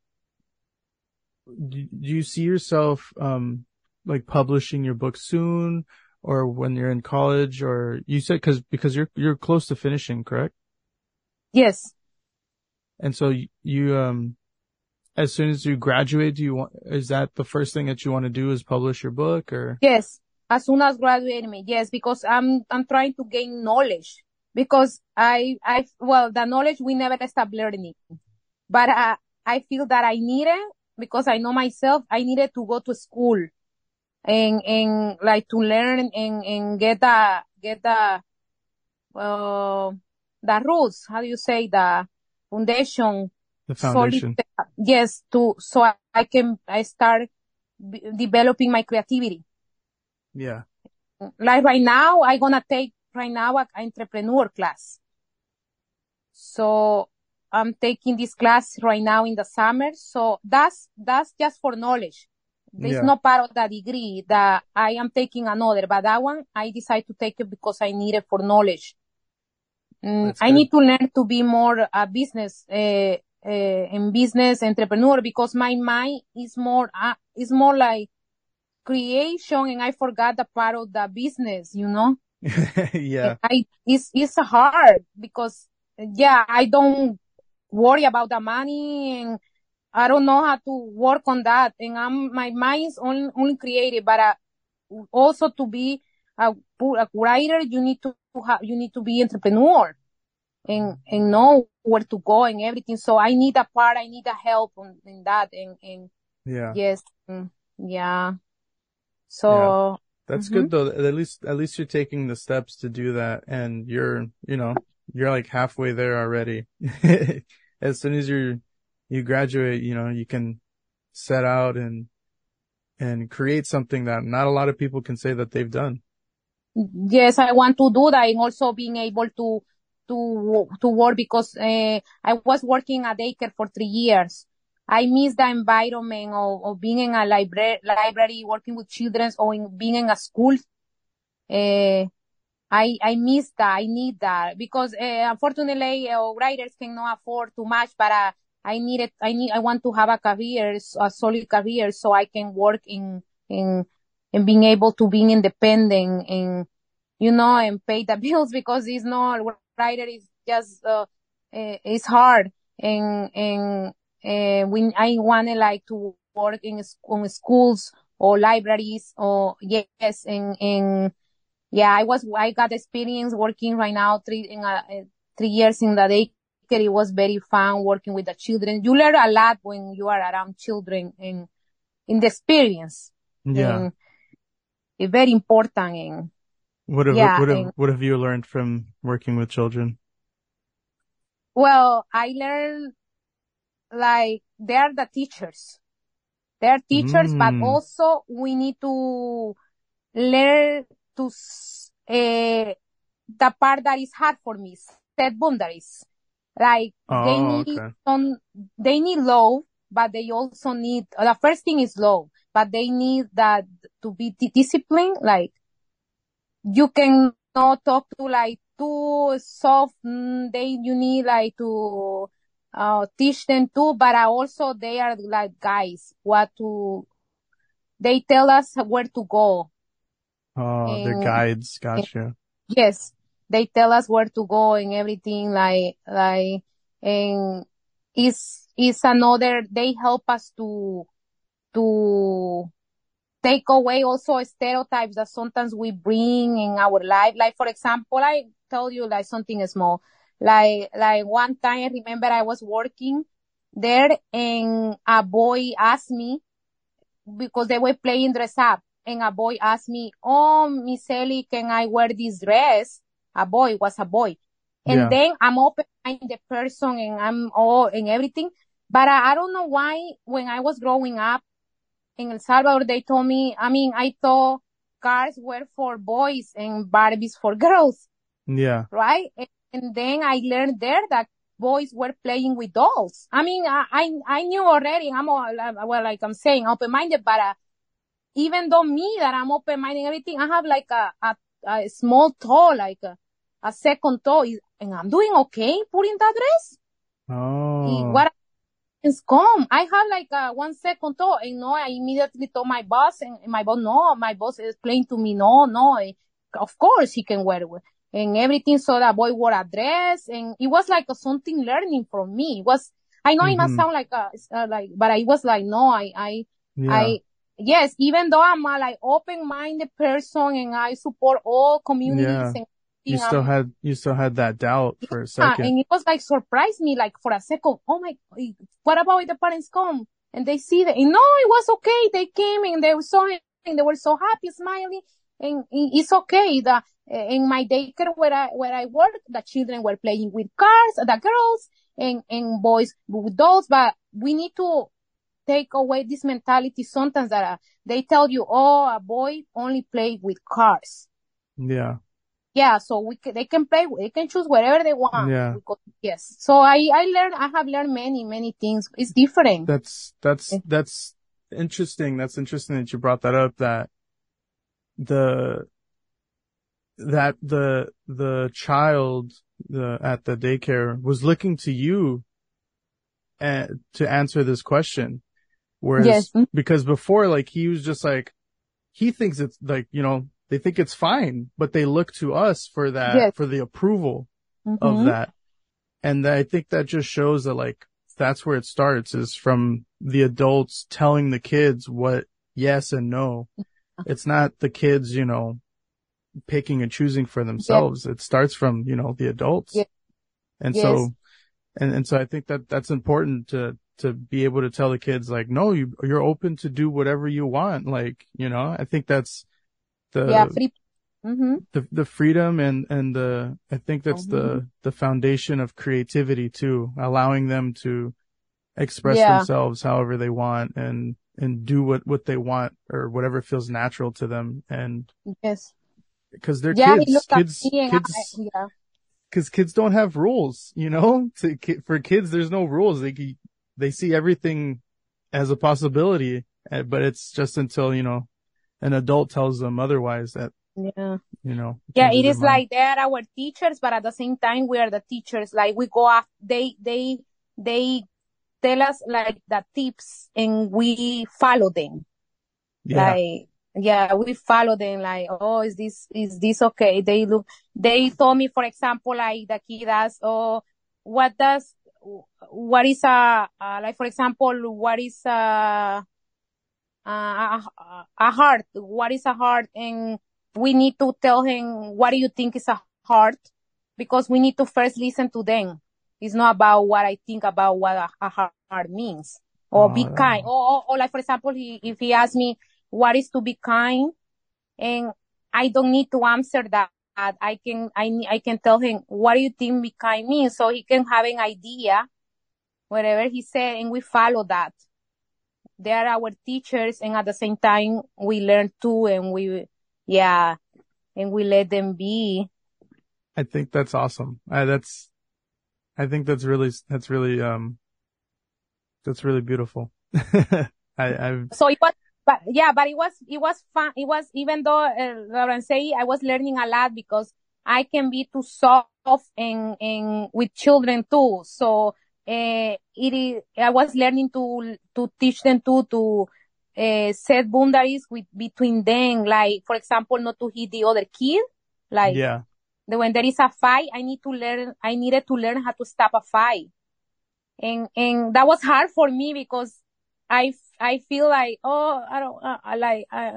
do you see yourself um like publishing your book soon or when you're in college or you said cuz because you're you're close to finishing, correct? Yes. And so you, you um as soon as you graduate, do you want, is that the first thing that you want to do is publish your book or? Yes. As soon as graduating, me, yes, because I'm, I'm trying to gain knowledge because I, I, well, the knowledge we never stop learning, but I, I feel that I needed because I know myself, I needed to go to school and, and like to learn and, and get the, get the, uh, the rules. How do you say the foundation the foundation. Solid, yes, to so I, I can I start b- developing my creativity. Yeah. Like right now, I gonna take right now a entrepreneur class. So I'm taking this class right now in the summer. So that's that's just for knowledge. It's yeah. not part of the degree that I am taking another, but that one I decide to take it because I need it for knowledge. Mm, I need to learn to be more a business uh, uh, in business entrepreneur because my mind is more uh, is more like creation and I forgot the part of the business, you know. [LAUGHS] yeah. I it's it's hard because yeah, I don't worry about the money and I don't know how to work on that and I'm my mind is only only creative but uh, also to be a, a writer you need to have you need to be entrepreneur and and know where to go and everything. So I need a part, I need a help on, in that and and yeah, yes, mm, yeah. So. That's mm-hmm. good though. At least at least you're taking the steps to do that, and you're you know you're like halfway there already. [LAUGHS] as soon as you you graduate, you know you can set out and and create something that not a lot of people can say that they've done. Yes, I want to do that and also being able to to to work because uh, I was working at daycare for three years. I miss the environment of, of being in a library, library, working with children, or in, being in a school. Uh, I I miss that. I need that because uh, unfortunately, uh, writers cannot afford too much. But uh, I need it. I need. I want to have a career, a solid career, so I can work in in in being able to being independent and you know and pay the [LAUGHS] bills because it's not writer is just uh, it's hard and and uh, when I wanted like to work in on schools or libraries or yes and and yeah I was I got experience working right now three in a, uh, three years in the daycare. It was very fun working with the children. You learn a lot when you are around children and in the experience. Yeah. It's very important and what have, yeah, what, have, what have you learned from working with children? Well, I learned like they're the teachers. They're teachers, mm. but also we need to learn to uh, the part that is hard for me, set boundaries. Like oh, they need okay. some, they need love, but they also need, the first thing is love, but they need that to be disciplined, like you can not talk to like too soft. Mm, they you need like to uh, teach them too, but also they are like guys what to. They tell us where to go. Oh, and, they're guides. Gotcha. And, yes, they tell us where to go and everything. Like like and is is another. They help us to to take away also stereotypes that sometimes we bring in our life. Like, for example, I told you like something small. Like, like one time I remember I was working there and a boy asked me because they were playing dress up and a boy asked me, Oh, Miss Ellie, can I wear this dress? A boy was a boy. And yeah. then I'm open the person and I'm all and everything. But I, I don't know why when I was growing up, in El Salvador, they told me, I mean, I thought cars were for boys and Barbies for [LAUGHS] girls. Yeah. Right? And, and then I learned there that boys were playing with dolls. I mean, I, I, I knew already, I'm, all, well, like I'm saying, open-minded, but, uh, even though me that I'm open minded everything, I have like a, a, a small toe, like a, a second toe, and I'm doing okay putting that dress. Oh. What is come? I have like a one second toe, and no, I immediately told my boss, and my boss, no, my boss explained to me, no, no, eh, of course he can wear it and everything. So that boy wore a dress and it was like a, something learning from me. It was, I know mm-hmm. it must sound like a, uh, like, but I was like, no, I, I, yeah. I, yes, even though I'm a like open-minded person and I support all communities yeah. and you still had you still had that doubt for a second, and it was like surprised me like for a second. Oh my, what about if the parents come and they see that? And no, it was okay. They came and they saw it and they were so happy, smiling, and it's okay. The in my daycare where I where I work, the children were playing with cars, the girls and and boys with dolls, but we need to take away this mentality sometimes that uh, they tell you, oh, a boy only play with cars. Yeah. Yeah, so we can, they can play, they can choose whatever they want. Yeah. Yes. So I, I learned, I have learned many, many things. It's different. That's, that's, that's interesting. That's interesting that you brought that up, that the, that the, the child, the, at the daycare was looking to you and, uh, to answer this question. Whereas, yes. because before, like, he was just like, he thinks it's like, you know, they think it's fine, but they look to us for that, yes. for the approval mm-hmm. of that. And I think that just shows that like, that's where it starts is from the adults telling the kids what yes and no. [LAUGHS] It's not the kids, you know, picking and choosing for themselves. It starts from, you know, the adults. And so, and, and so I think that that's important to, to be able to tell the kids like, no, you, you're open to do whatever you want. Like, you know, I think that's the, yeah, free- mm-hmm. the, the freedom and, and the, I think that's mm-hmm. the, the foundation of creativity too, allowing them to express yeah. themselves however they want and, and do what, what they want or whatever feels natural to them. And yes, because they're yeah, kids, kids, kids, I, yeah because kids don't have rules, you know, to, for kids, there's no rules. They, they see everything as a possibility, eh, but it's just until, you know, an adult tells them otherwise that, yeah, you know. Yeah, it is like they're our teachers, but at the same time, we are the teachers. Like we go off, they, they, they tell us like the tips and we follow them. Yeah. Like, yeah, we follow them like, oh, is this, is this okay? They look, they told me, for example, like the kid asks, oh, what does, what is a, uh, like for example, what is a, a, a heart? What is a heart? And we need to tell him, what do you think is a heart? Because we need to first listen to them. It's not about what I think about what a, a heart means. Or oh, be kind. Or, or, or, like, for example, he, if he asks me, what is to be kind? And I don't need to answer that. I can, I, I can tell him, what do you think be kind means? So he can have an idea, whatever he said, and we follow that. They are our teachers, and at the same time, we learn too, and we, yeah, and we let them be. I think that's awesome. I, that's, I think that's really, that's really, um, that's really beautiful. [LAUGHS] I, I've. So it was but yeah, but it was, it was fun. It was, even though, uh, say I was learning a lot because I can be too soft and, and with children too. So, uh, it is, I was learning to, to teach them too, to, uh, set boundaries with, between them. Like, for example, not to hit the other kid. Like, yeah. when there is a fight, I need to learn, I needed to learn how to stop a fight. And, and that was hard for me because I, I feel like, oh, I don't, uh, I like, I,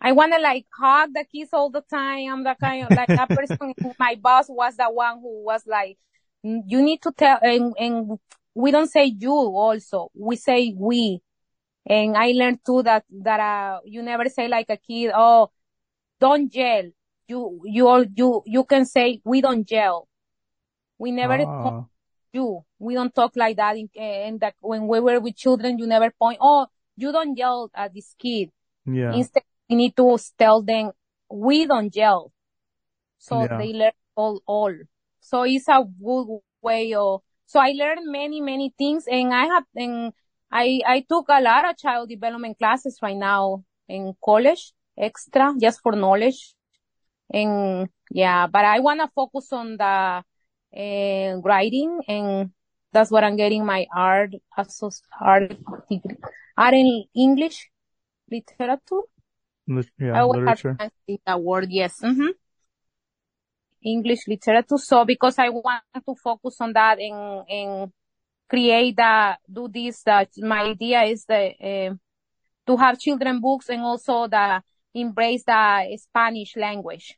I want to like hug the kids all the time. I'm the kind of like that person. [LAUGHS] my boss was the one who was like, you need to tell, and, and we don't say you also. We say we. And I learned too that, that, uh, you never say like a kid, oh, don't yell. You, you, you, you can say, we don't yell. We never, oh you. We don't talk like that. In, and that when we were with children, you never point, oh, you don't yell at this kid. Yeah. Instead, we need to tell them, we don't yell. So yeah. they learn all, all. So it's a good way of, so I learned many, many things and I have, and I, I took a lot of child development classes right now. in college, extra, just for knowledge. And yeah, but I want to focus on the uh, writing and that's what I'm getting my art, art, degree. art in English literature. Yeah, literature. That word, yes. Mm-hmm. English literature. So because I want to focus on that and, and create that, do this, that my idea is the, uh, to have children books and also the embrace the Spanish language.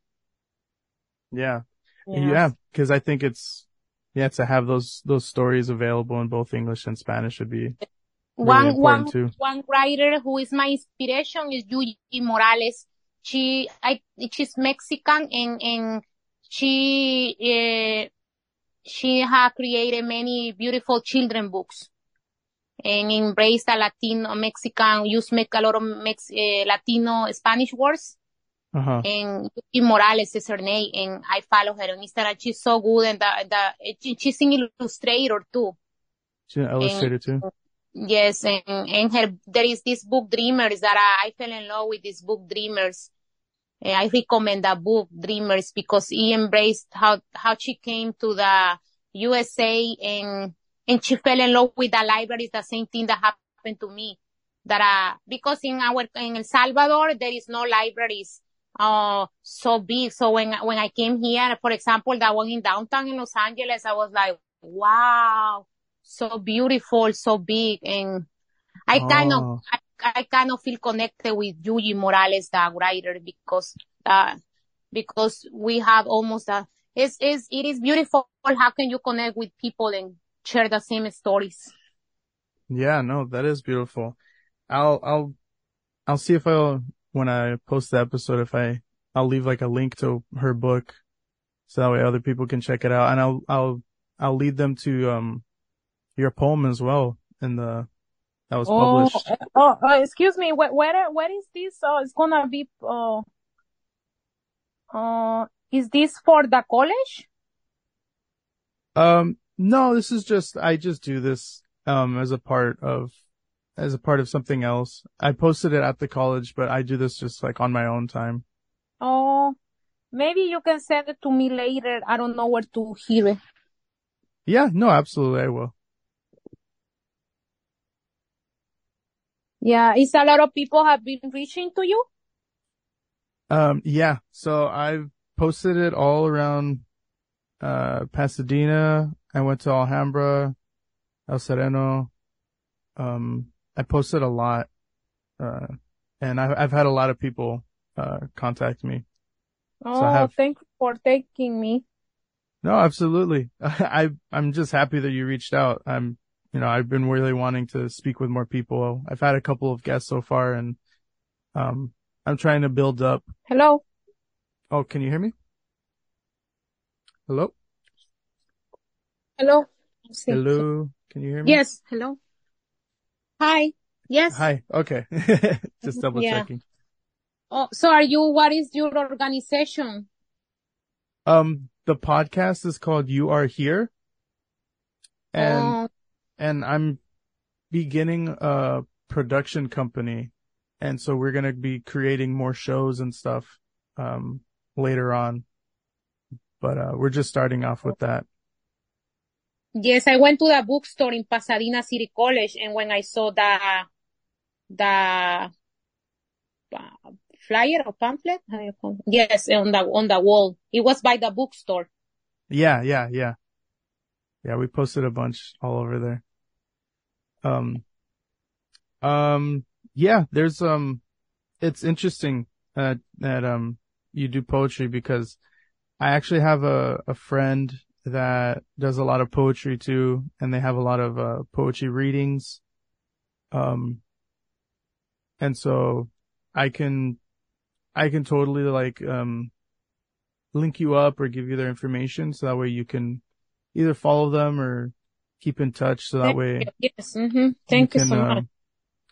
Yeah. Yeah. Cause I think it's, yeah, to have those, those stories available in both English and Spanish would be really one, one, too. one writer who is my inspiration is Yuyi Morales. She, I, she's Mexican and, and she, uh, she has created many beautiful children books and embrace the Latino Mexican, use make a lot of Mex, uh, Latino Spanish words. Uh-huh. And Yuyi Morales is her name, and I follow her on Instagram. She's so good, and the, the she's an illustrator too. She's an illustrator and, too. Yes, and and her there is this book Dreamers that I, I fell in love with this book Dreamers. And I recommend that book Dreamers because he embraced how how she came to the USA and and she fell in love with the libraries. The same thing that happened to me. That uh because in our in El Salvador there is no libraries uh so big. So when when I came here, for example, that one in downtown in Los Angeles, I was like, wow so beautiful, so big, and I oh. kind of, I, I, kind of feel connected with Yuyi Morales, the writer, because, uh, because we have almost a, it's, it's, it is beautiful. How can you connect with people and share the same stories? Yeah, no, that is beautiful. I'll, I'll, I'll see if I'll, when I post the episode, if I, I'll leave like a link to her book so that way other people can check it out and I'll, I'll, I'll lead them to, um, your poem as well in the that was oh, published. Oh, uh, excuse me. Where, where, where is this? Uh, it's gonna be. Uh, uh, is this for the college? Um, no. This is just I just do this um as a part of as a part of something else. I posted it at the college, but I do this just like on my own time. Oh, maybe you can send it to me later. I don't know where to hear it. Yeah, no, absolutely, I will. Yeah, is a lot of people have been reaching to you? Um, yeah. So I've posted it all around, uh, Pasadena. I went to Alhambra, El Sereno. Um, I posted a lot, uh, and I've, I've had a lot of people, uh, contact me. Oh, so have... thank you for taking me. No, absolutely. [LAUGHS] I, I'm just happy that you reached out. I'm, you know, I've been really wanting to speak with more people. I've had a couple of guests so far and, um, I'm trying to build up. Hello. Oh, can you hear me? Hello? Hello. Hello. Can you hear me? Yes. Hello. Hi. Yes. Hi. Okay. [LAUGHS] Just double yeah. checking. Oh, so are you, what is your organization? Um, the podcast is called You Are Here. And oh and I'm beginning a production company. And so we're going to be creating more shows and stuff, um, later on. But, uh, we're just starting off with that. Yes, I went to the bookstore in Pasadena City College and when I saw the, the uh, flyer or pamphlet, yes, on the, on the wall, it was by the bookstore. Yeah, yeah, yeah. Yeah, we posted a bunch all over there. Um, um, yeah, there's, um, it's interesting, uh, that, um, you do poetry because I actually have a, a friend that does a lot of poetry too, and they have a lot of, uh, poetry readings. Um, and so I can, I can totally like, um, link you up or give you their information so that way you can either follow them or keep in touch so that Thank way. You. Yes. Mm-hmm. Thank you, can, you so much. Um,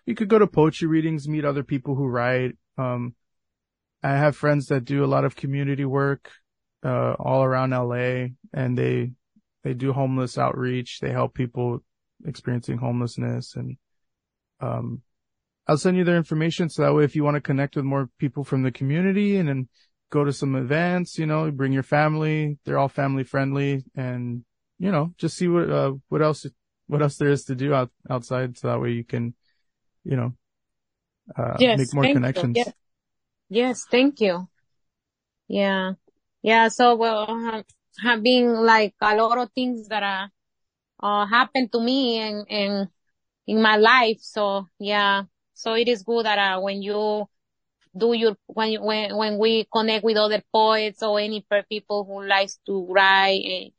you could go to poetry readings, meet other people who write. Um, I have friends that do a lot of community work, uh, all around LA and they, they do homeless outreach. They help people experiencing homelessness and, um, I'll send you their information so that way if you want to connect with more people from the community and then go to some events, you know, bring your family. They're all family friendly and, you know, just see what, uh, what else, what else there is to do out, outside. So that way you can, you know, uh, yes, make more connections. Yes. yes. Thank you. Yeah. Yeah. So, well, uh, have been like a lot of things that, uh, uh, happened to me and, and in my life. So yeah. So it is good that, uh, when you, do your when when when we connect with other poets or any people who likes to write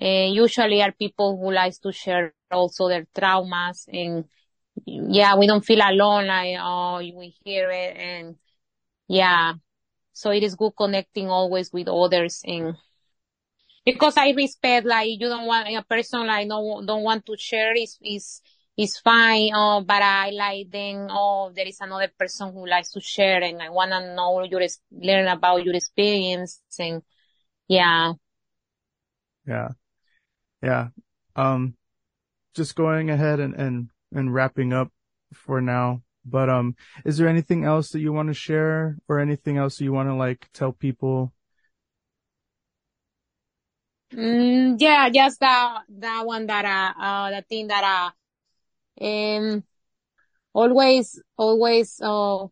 uh, usually are people who likes to share also their traumas and yeah we don't feel alone like oh we hear it and yeah so it is good connecting always with others and because I respect like you don't want a person like no don't want to share is is it's fine. Oh, but I like then, oh, there is another person who likes to share and I want to know your, learn about your experience and yeah. Yeah. Yeah. Um, just going ahead and, and, and wrapping up for now. But, um, is there anything else that you want to share or anything else you want to like tell people? Mm, yeah, just that, that one that, uh, uh, the thing that, uh, um, always, always, uh,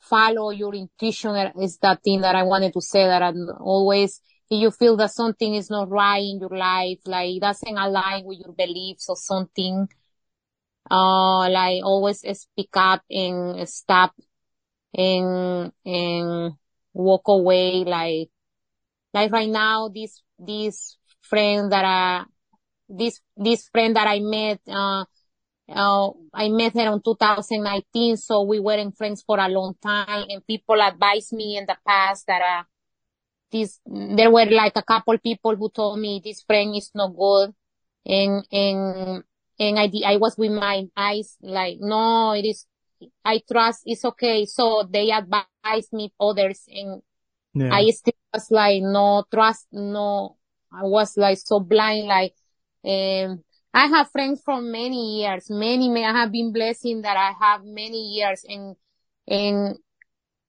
follow your intuition is that thing that I wanted to say that I'm always, if you feel that something is not right in your life, like it doesn't align with your beliefs or something, uh, like always speak up and stop and, and walk away. Like, like right now, this, this friend that I, this, this friend that I met, uh, uh, I met her in 2019, so we weren't friends for a long time. And people advised me in the past that uh, this there were like a couple people who told me this friend is not good, and and and I I was with my eyes like no, it is. I trust it's okay. So they advised me others, and yeah. I still was like no trust, no. I was like so blind, like um I have friends from many years, many, many, I have been blessing that I have many years and, and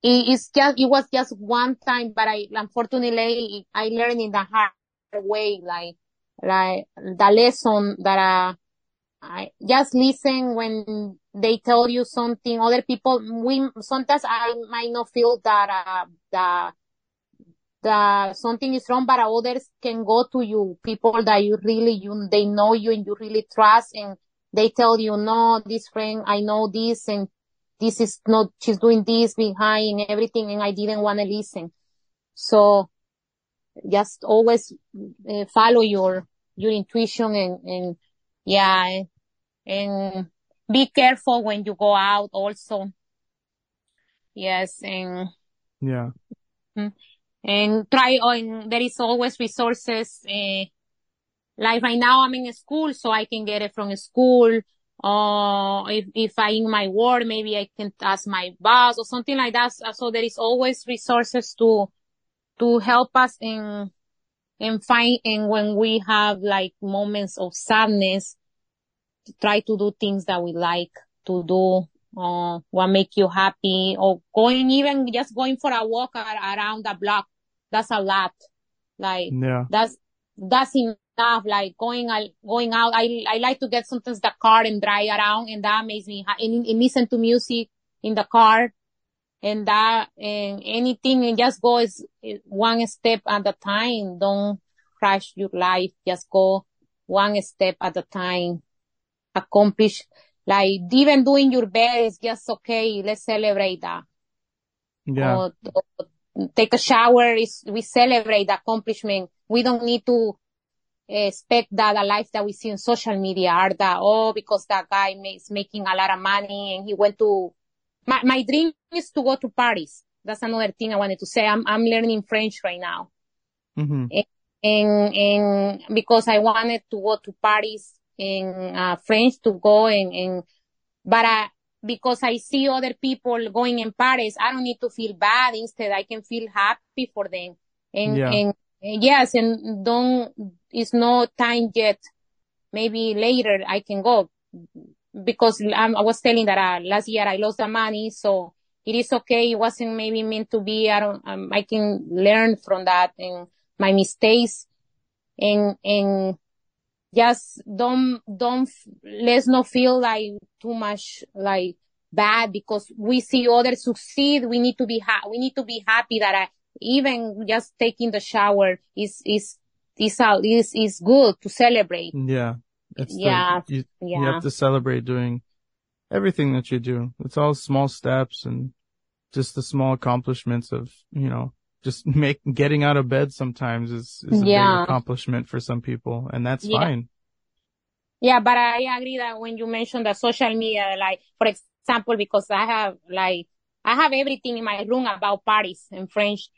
it's just, it was just one time, but I, unfortunately, I learned in the hard way, like, like the lesson that I, I just listen when they tell you something. Other people, we, sometimes I might not feel that, uh, the, something is wrong, but others can go to you, people that you really, you, they know you and you really trust and they tell you, no, this friend, I know this and this is not, she's doing this behind and everything and I didn't want to listen. So just always uh, follow your, your intuition and, and yeah, and be careful when you go out also. Yes. And yeah. Mm-hmm and try on, there is always resources, uh, like right now I'm in school, so I can get it from school. Or uh, if, if I in my work, maybe I can ask my boss or something like that. So there is always resources to, to help us in, in find, and when we have like moments of sadness, try to do things that we like to do uh, what make you happy or going even just going for a walk around the block. That's a lot. Like, yeah. that's, that's enough. Like going, going out. I, I like to get sometimes the car and drive around and that makes me, and, and listen to music in the car and that, and anything and just go is one step at a time. Don't crash your life. Just go one step at a time. Accomplish like even doing your best is just okay. Let's celebrate that. Yeah. Or, or take a shower is, we celebrate the accomplishment. We don't need to expect that the life that we see in social media are that, oh, because that guy is making a lot of money and he went to, my, my dream is to go to Paris. That's another thing I wanted to say. I'm, I'm learning French right now. Mm-hmm. And, and, and because I wanted to go to Paris in uh, French to go and, and but uh, because I see other people going in Paris, I don't need to feel bad. Instead, I can feel happy for them. And, yeah. and, and yes, and don't, it's no time yet. Maybe later I can go. because um, I was telling that uh, last year I lost the money, so it is okay. It wasn't maybe meant to be. I don't, um, I can learn from that and my mistakes and, and just don't, don't, let's not feel like too much like bad because we see others succeed. We need to be, ha- we need to be happy that I, even just taking the shower is, is, is, out, is, is good to celebrate. Yeah. It's the- Yeah, you, you yeah. have to celebrate doing everything that you do. It's all small steps and just the small accomplishments of, you know, just make, getting out of bed sometimes is, is a Yeah. big accomplishment for some people and that's Yeah. fine. Yeah, but I agree that when you mentioned the social media, like, for example, because I have, like, I have everything in my room about Paris and French.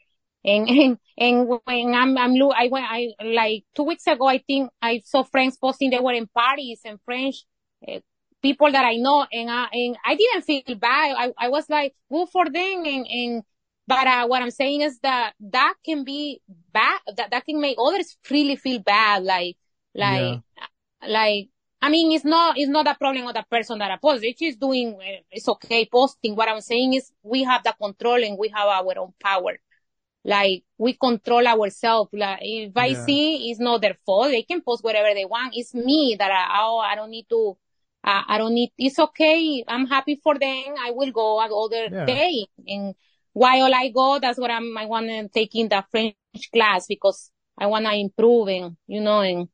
And, and, and when I'm, I'm, I went, I, like, two weeks ago, I think I saw friends posting they were in Paris and French, uh, people that I know, and I, and I didn't feel bad. I, I was like, good for them, and, and, but, uh, what I'm saying is that that can be bad, that, that can make others really feel bad, like, like, like I mean, it's not it's not a problem of the person that posts. If she's doing, uh, it's okay posting. What I'm saying is we have the control and we have our own power. Like we control ourselves. Like if I Yeah. see it's not their fault, they can post whatever they want. It's me that I, oh, I don't need to. Uh, I don't need. It's okay. I'm happy for them. I will go another Yeah. day. And while I go, that's what I'm. I want to take in the French class because I want to improve and you know and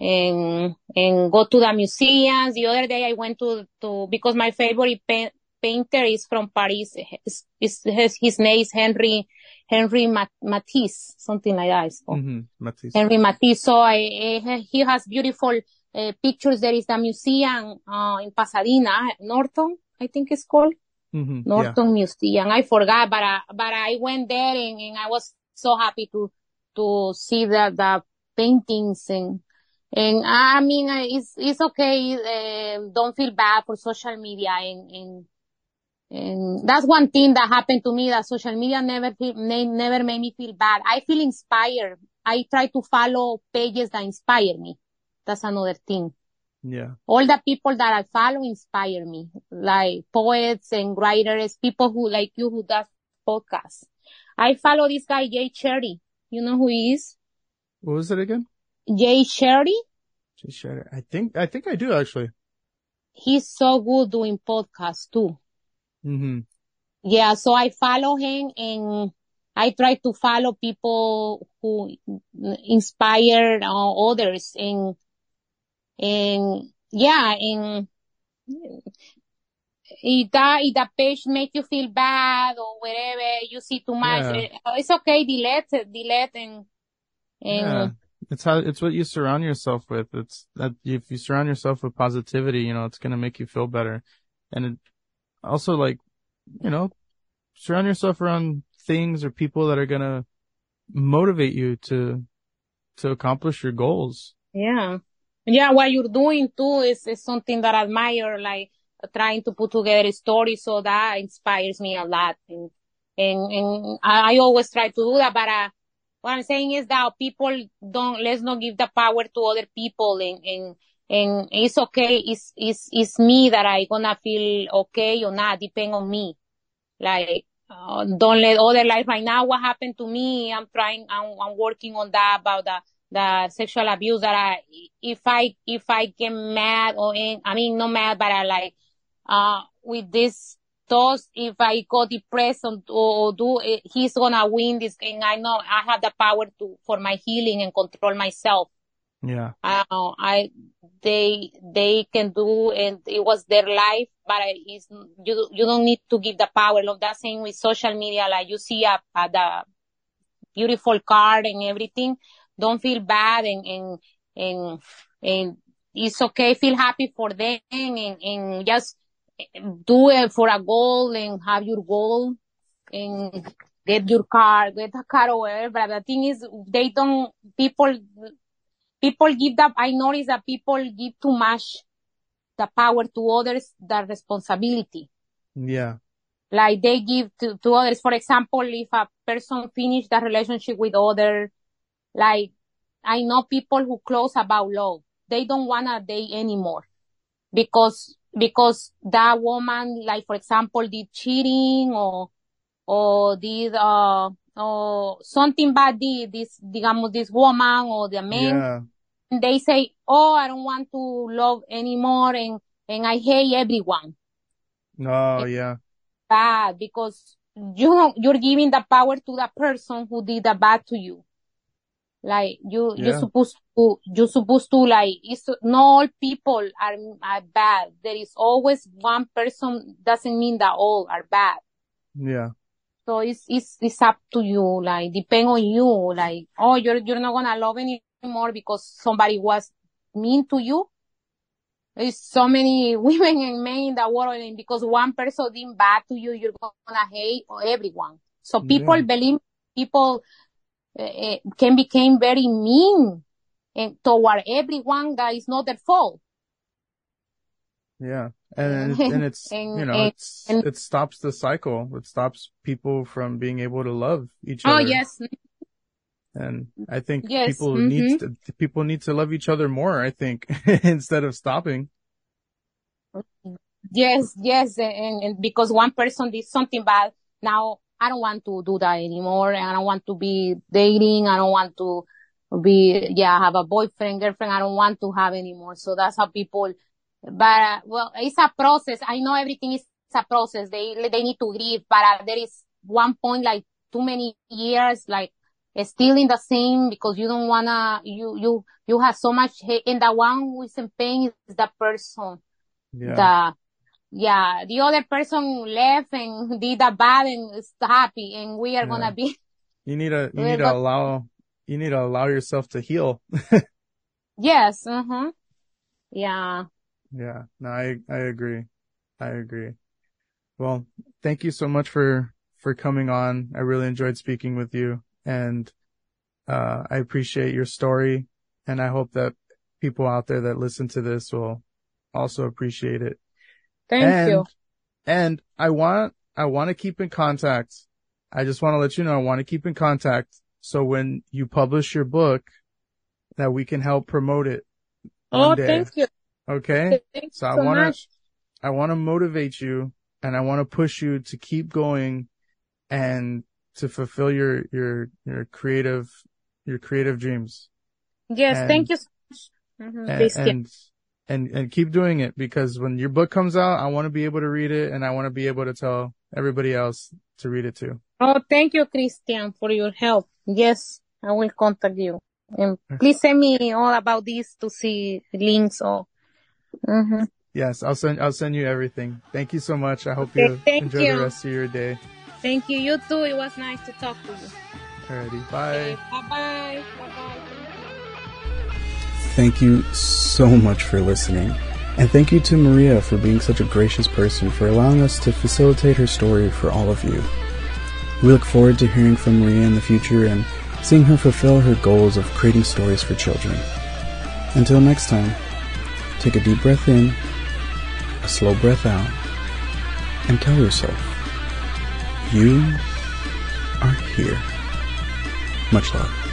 and and go to the museums. The other day I went to to because my favorite pa- painter is from Paris. Is is his, his name is Henry Henry Mat- Matisse, something like that. It's called. hmm Matisse. Henry Matisse. So I, eh, he has beautiful uh, pictures. There is a museum uh, in Pasadena, Norton, I think it's called. Hmm Yeah. Norton Museum. I forgot, but I, but I went there and, and I was so happy to to see the the paintings and and I mean uh, it's it's okay. Uh, don't feel bad for social media and and and that's one thing that happened to me that social media never feel, never made me feel bad. I feel inspired. I try to follow pages that inspire me. That's another thing Yeah. all the people that I follow inspire me, like poets and writers, people who like you who does podcasts. I follow this guy, Jay Shetty. You know who he is? What was it again? Jay Shetty. Just share it. I think, I think I do actually. He's so good doing podcasts too. Mm-hmm. Yeah, so I follow him and I try to follow people who inspire uh, others and, and yeah, and if that, if the page make you feel bad or whatever, you see too much, Yeah. eh, it's okay, delete it, delete and, and Yeah. It's how, it's what you surround yourself with. It's that if you surround yourself with positivity, you know, it's going to make you feel better. And it also like, you know, surround yourself around things or people that are going to motivate you to, to accomplish your goals. Yeah. Yeah, what you're doing too is, is something that I admire, like trying to put together story. So that inspires me a lot. And, and, and I, I always try to do that, but, uh, what I'm saying is that people don't, let's not give the power to other people and, and, and it's okay. It's, it's, it's me that I gonna feel okay or not, depend on me. Like, uh, don't let other like right now what happened to me. I'm trying, I'm, I'm working on that about the, the sexual abuse that I, if I, if I get mad or, in, I mean, not mad, but I like, uh, with this thoughts, if I go depressed or, or do, it, he's gonna win this and I know I have the power to, for my healing and control myself. Yeah. Know, I, they, they can do and it was their life, but it's, you, you don't need to give the power. Like that same with social media, like you see a, a the beautiful card and everything. Don't feel bad and, and, and, and it's okay. Feel happy for them and, and just do it for a goal and have your goal and get your car, get a car or whatever. But the thing is, they don't, people, people give that, I notice that people give too much the power to others, the responsibility. Yeah. Like they give to, to others. For example, if a person finish the relationship with other, like I know people who close about love. They don't wanna date anymore. because because that woman, like for example, did cheating or or did uh or something bad did this digamos this woman or the man. Yeah. They say, "Oh, I don't want to love anymore," and and I hate everyone. Oh, yeah. Bad because you you're giving the power to the person who did the bad to you. Like you, Yeah. you're supposed to, you're supposed to like, it's not all people are, are bad. There is always one person doesn't mean that all are bad. Yeah. So it's, it's, it's up to you, like, depend on you, like, oh, you're, you're not gonna love anymore because somebody was mean to you. There's so many [LAUGHS] women and men in the world and because one person did bad to you, you're gonna hate everyone. So people Yeah. believe people uh, uh, can become very mean and toward everyone that is not their fault. Yeah. And, and it's, [LAUGHS] And- you know, and- it's, it stops the cycle. It stops people from being able to love each Oh, other. Oh, yes. And I think Yes, people mhm. need to, people need to love each other more, I think, [LAUGHS] instead of stopping. Yes, yes, and, and because one person did something bad, now I don't want to do that anymore, and I don't want to be dating. I don't want to be, yeah, have a boyfriend, girlfriend. I don't want to have anymore. So that's how people. But uh, well, it's a process. I know everything is a process. They they need to grieve, but uh, there is one point like too many years, like still in the same because you don't wanna you you you have so much hate, and the one who is in pain is the person Yeah. the yeah the other person left and [LAUGHS] did a bad and is happy and we are Yeah. gonna be [LAUGHS] You need to, you need to allow, you need to allow yourself to heal. yes uh-huh yeah Yeah, no, I, I agree. I agree. Well, thank you so much for, for coming on. I really enjoyed speaking with you and, uh, I appreciate your story and I hope that people out there that listen to this will also appreciate it. Thank and, you And I want, I want to keep in contact. I just want to let you know, I want to keep in contact. So when you publish your book, that we can help promote it. oh day. thank you Okay. thank you So I so wanna- I want to motivate you and I want to push you to keep going and to fulfill your, your, your creative, your creative dreams yes and- thank you so much Mhm, and, Christian. and, and, and keep doing it because when your book comes out, I want to be able to read it and I want to be able to tell everybody else to read it too. oh thank you christian for your help yes i will contact you and please send me all about this to see links or Mhm. Yes, I'll send, I'll send you everything. Thank you so much. I hope Okay, you enjoy you. the rest of your day. thank you you too it was nice to talk to you Alrighty. Bye. bye bye bye bye Thank you so much for listening. And thank you to Maria for being such a gracious person for allowing us to facilitate her story for all of you. We look forward to hearing from Maria in the future and seeing her fulfill her goals of creating stories for children. Until next time, take a deep breath in, a slow breath out, and tell yourself, you are here. Much love.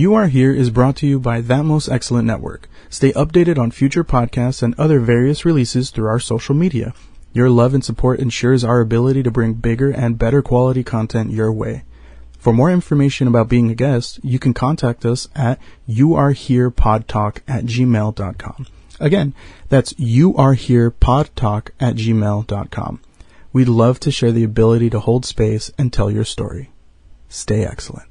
You Are Here is brought to you by That Most Excellent Network. Stay updated on future podcasts and other various releases through our social media. Your love and support ensures our ability to bring bigger and better quality content your way. For more information about being a guest, you can contact us at youareherepodtalk at gmail.com. Again, that's youareherepodtalk at gmail.com. We'd love to share the ability to hold space and tell your story. Stay excellent.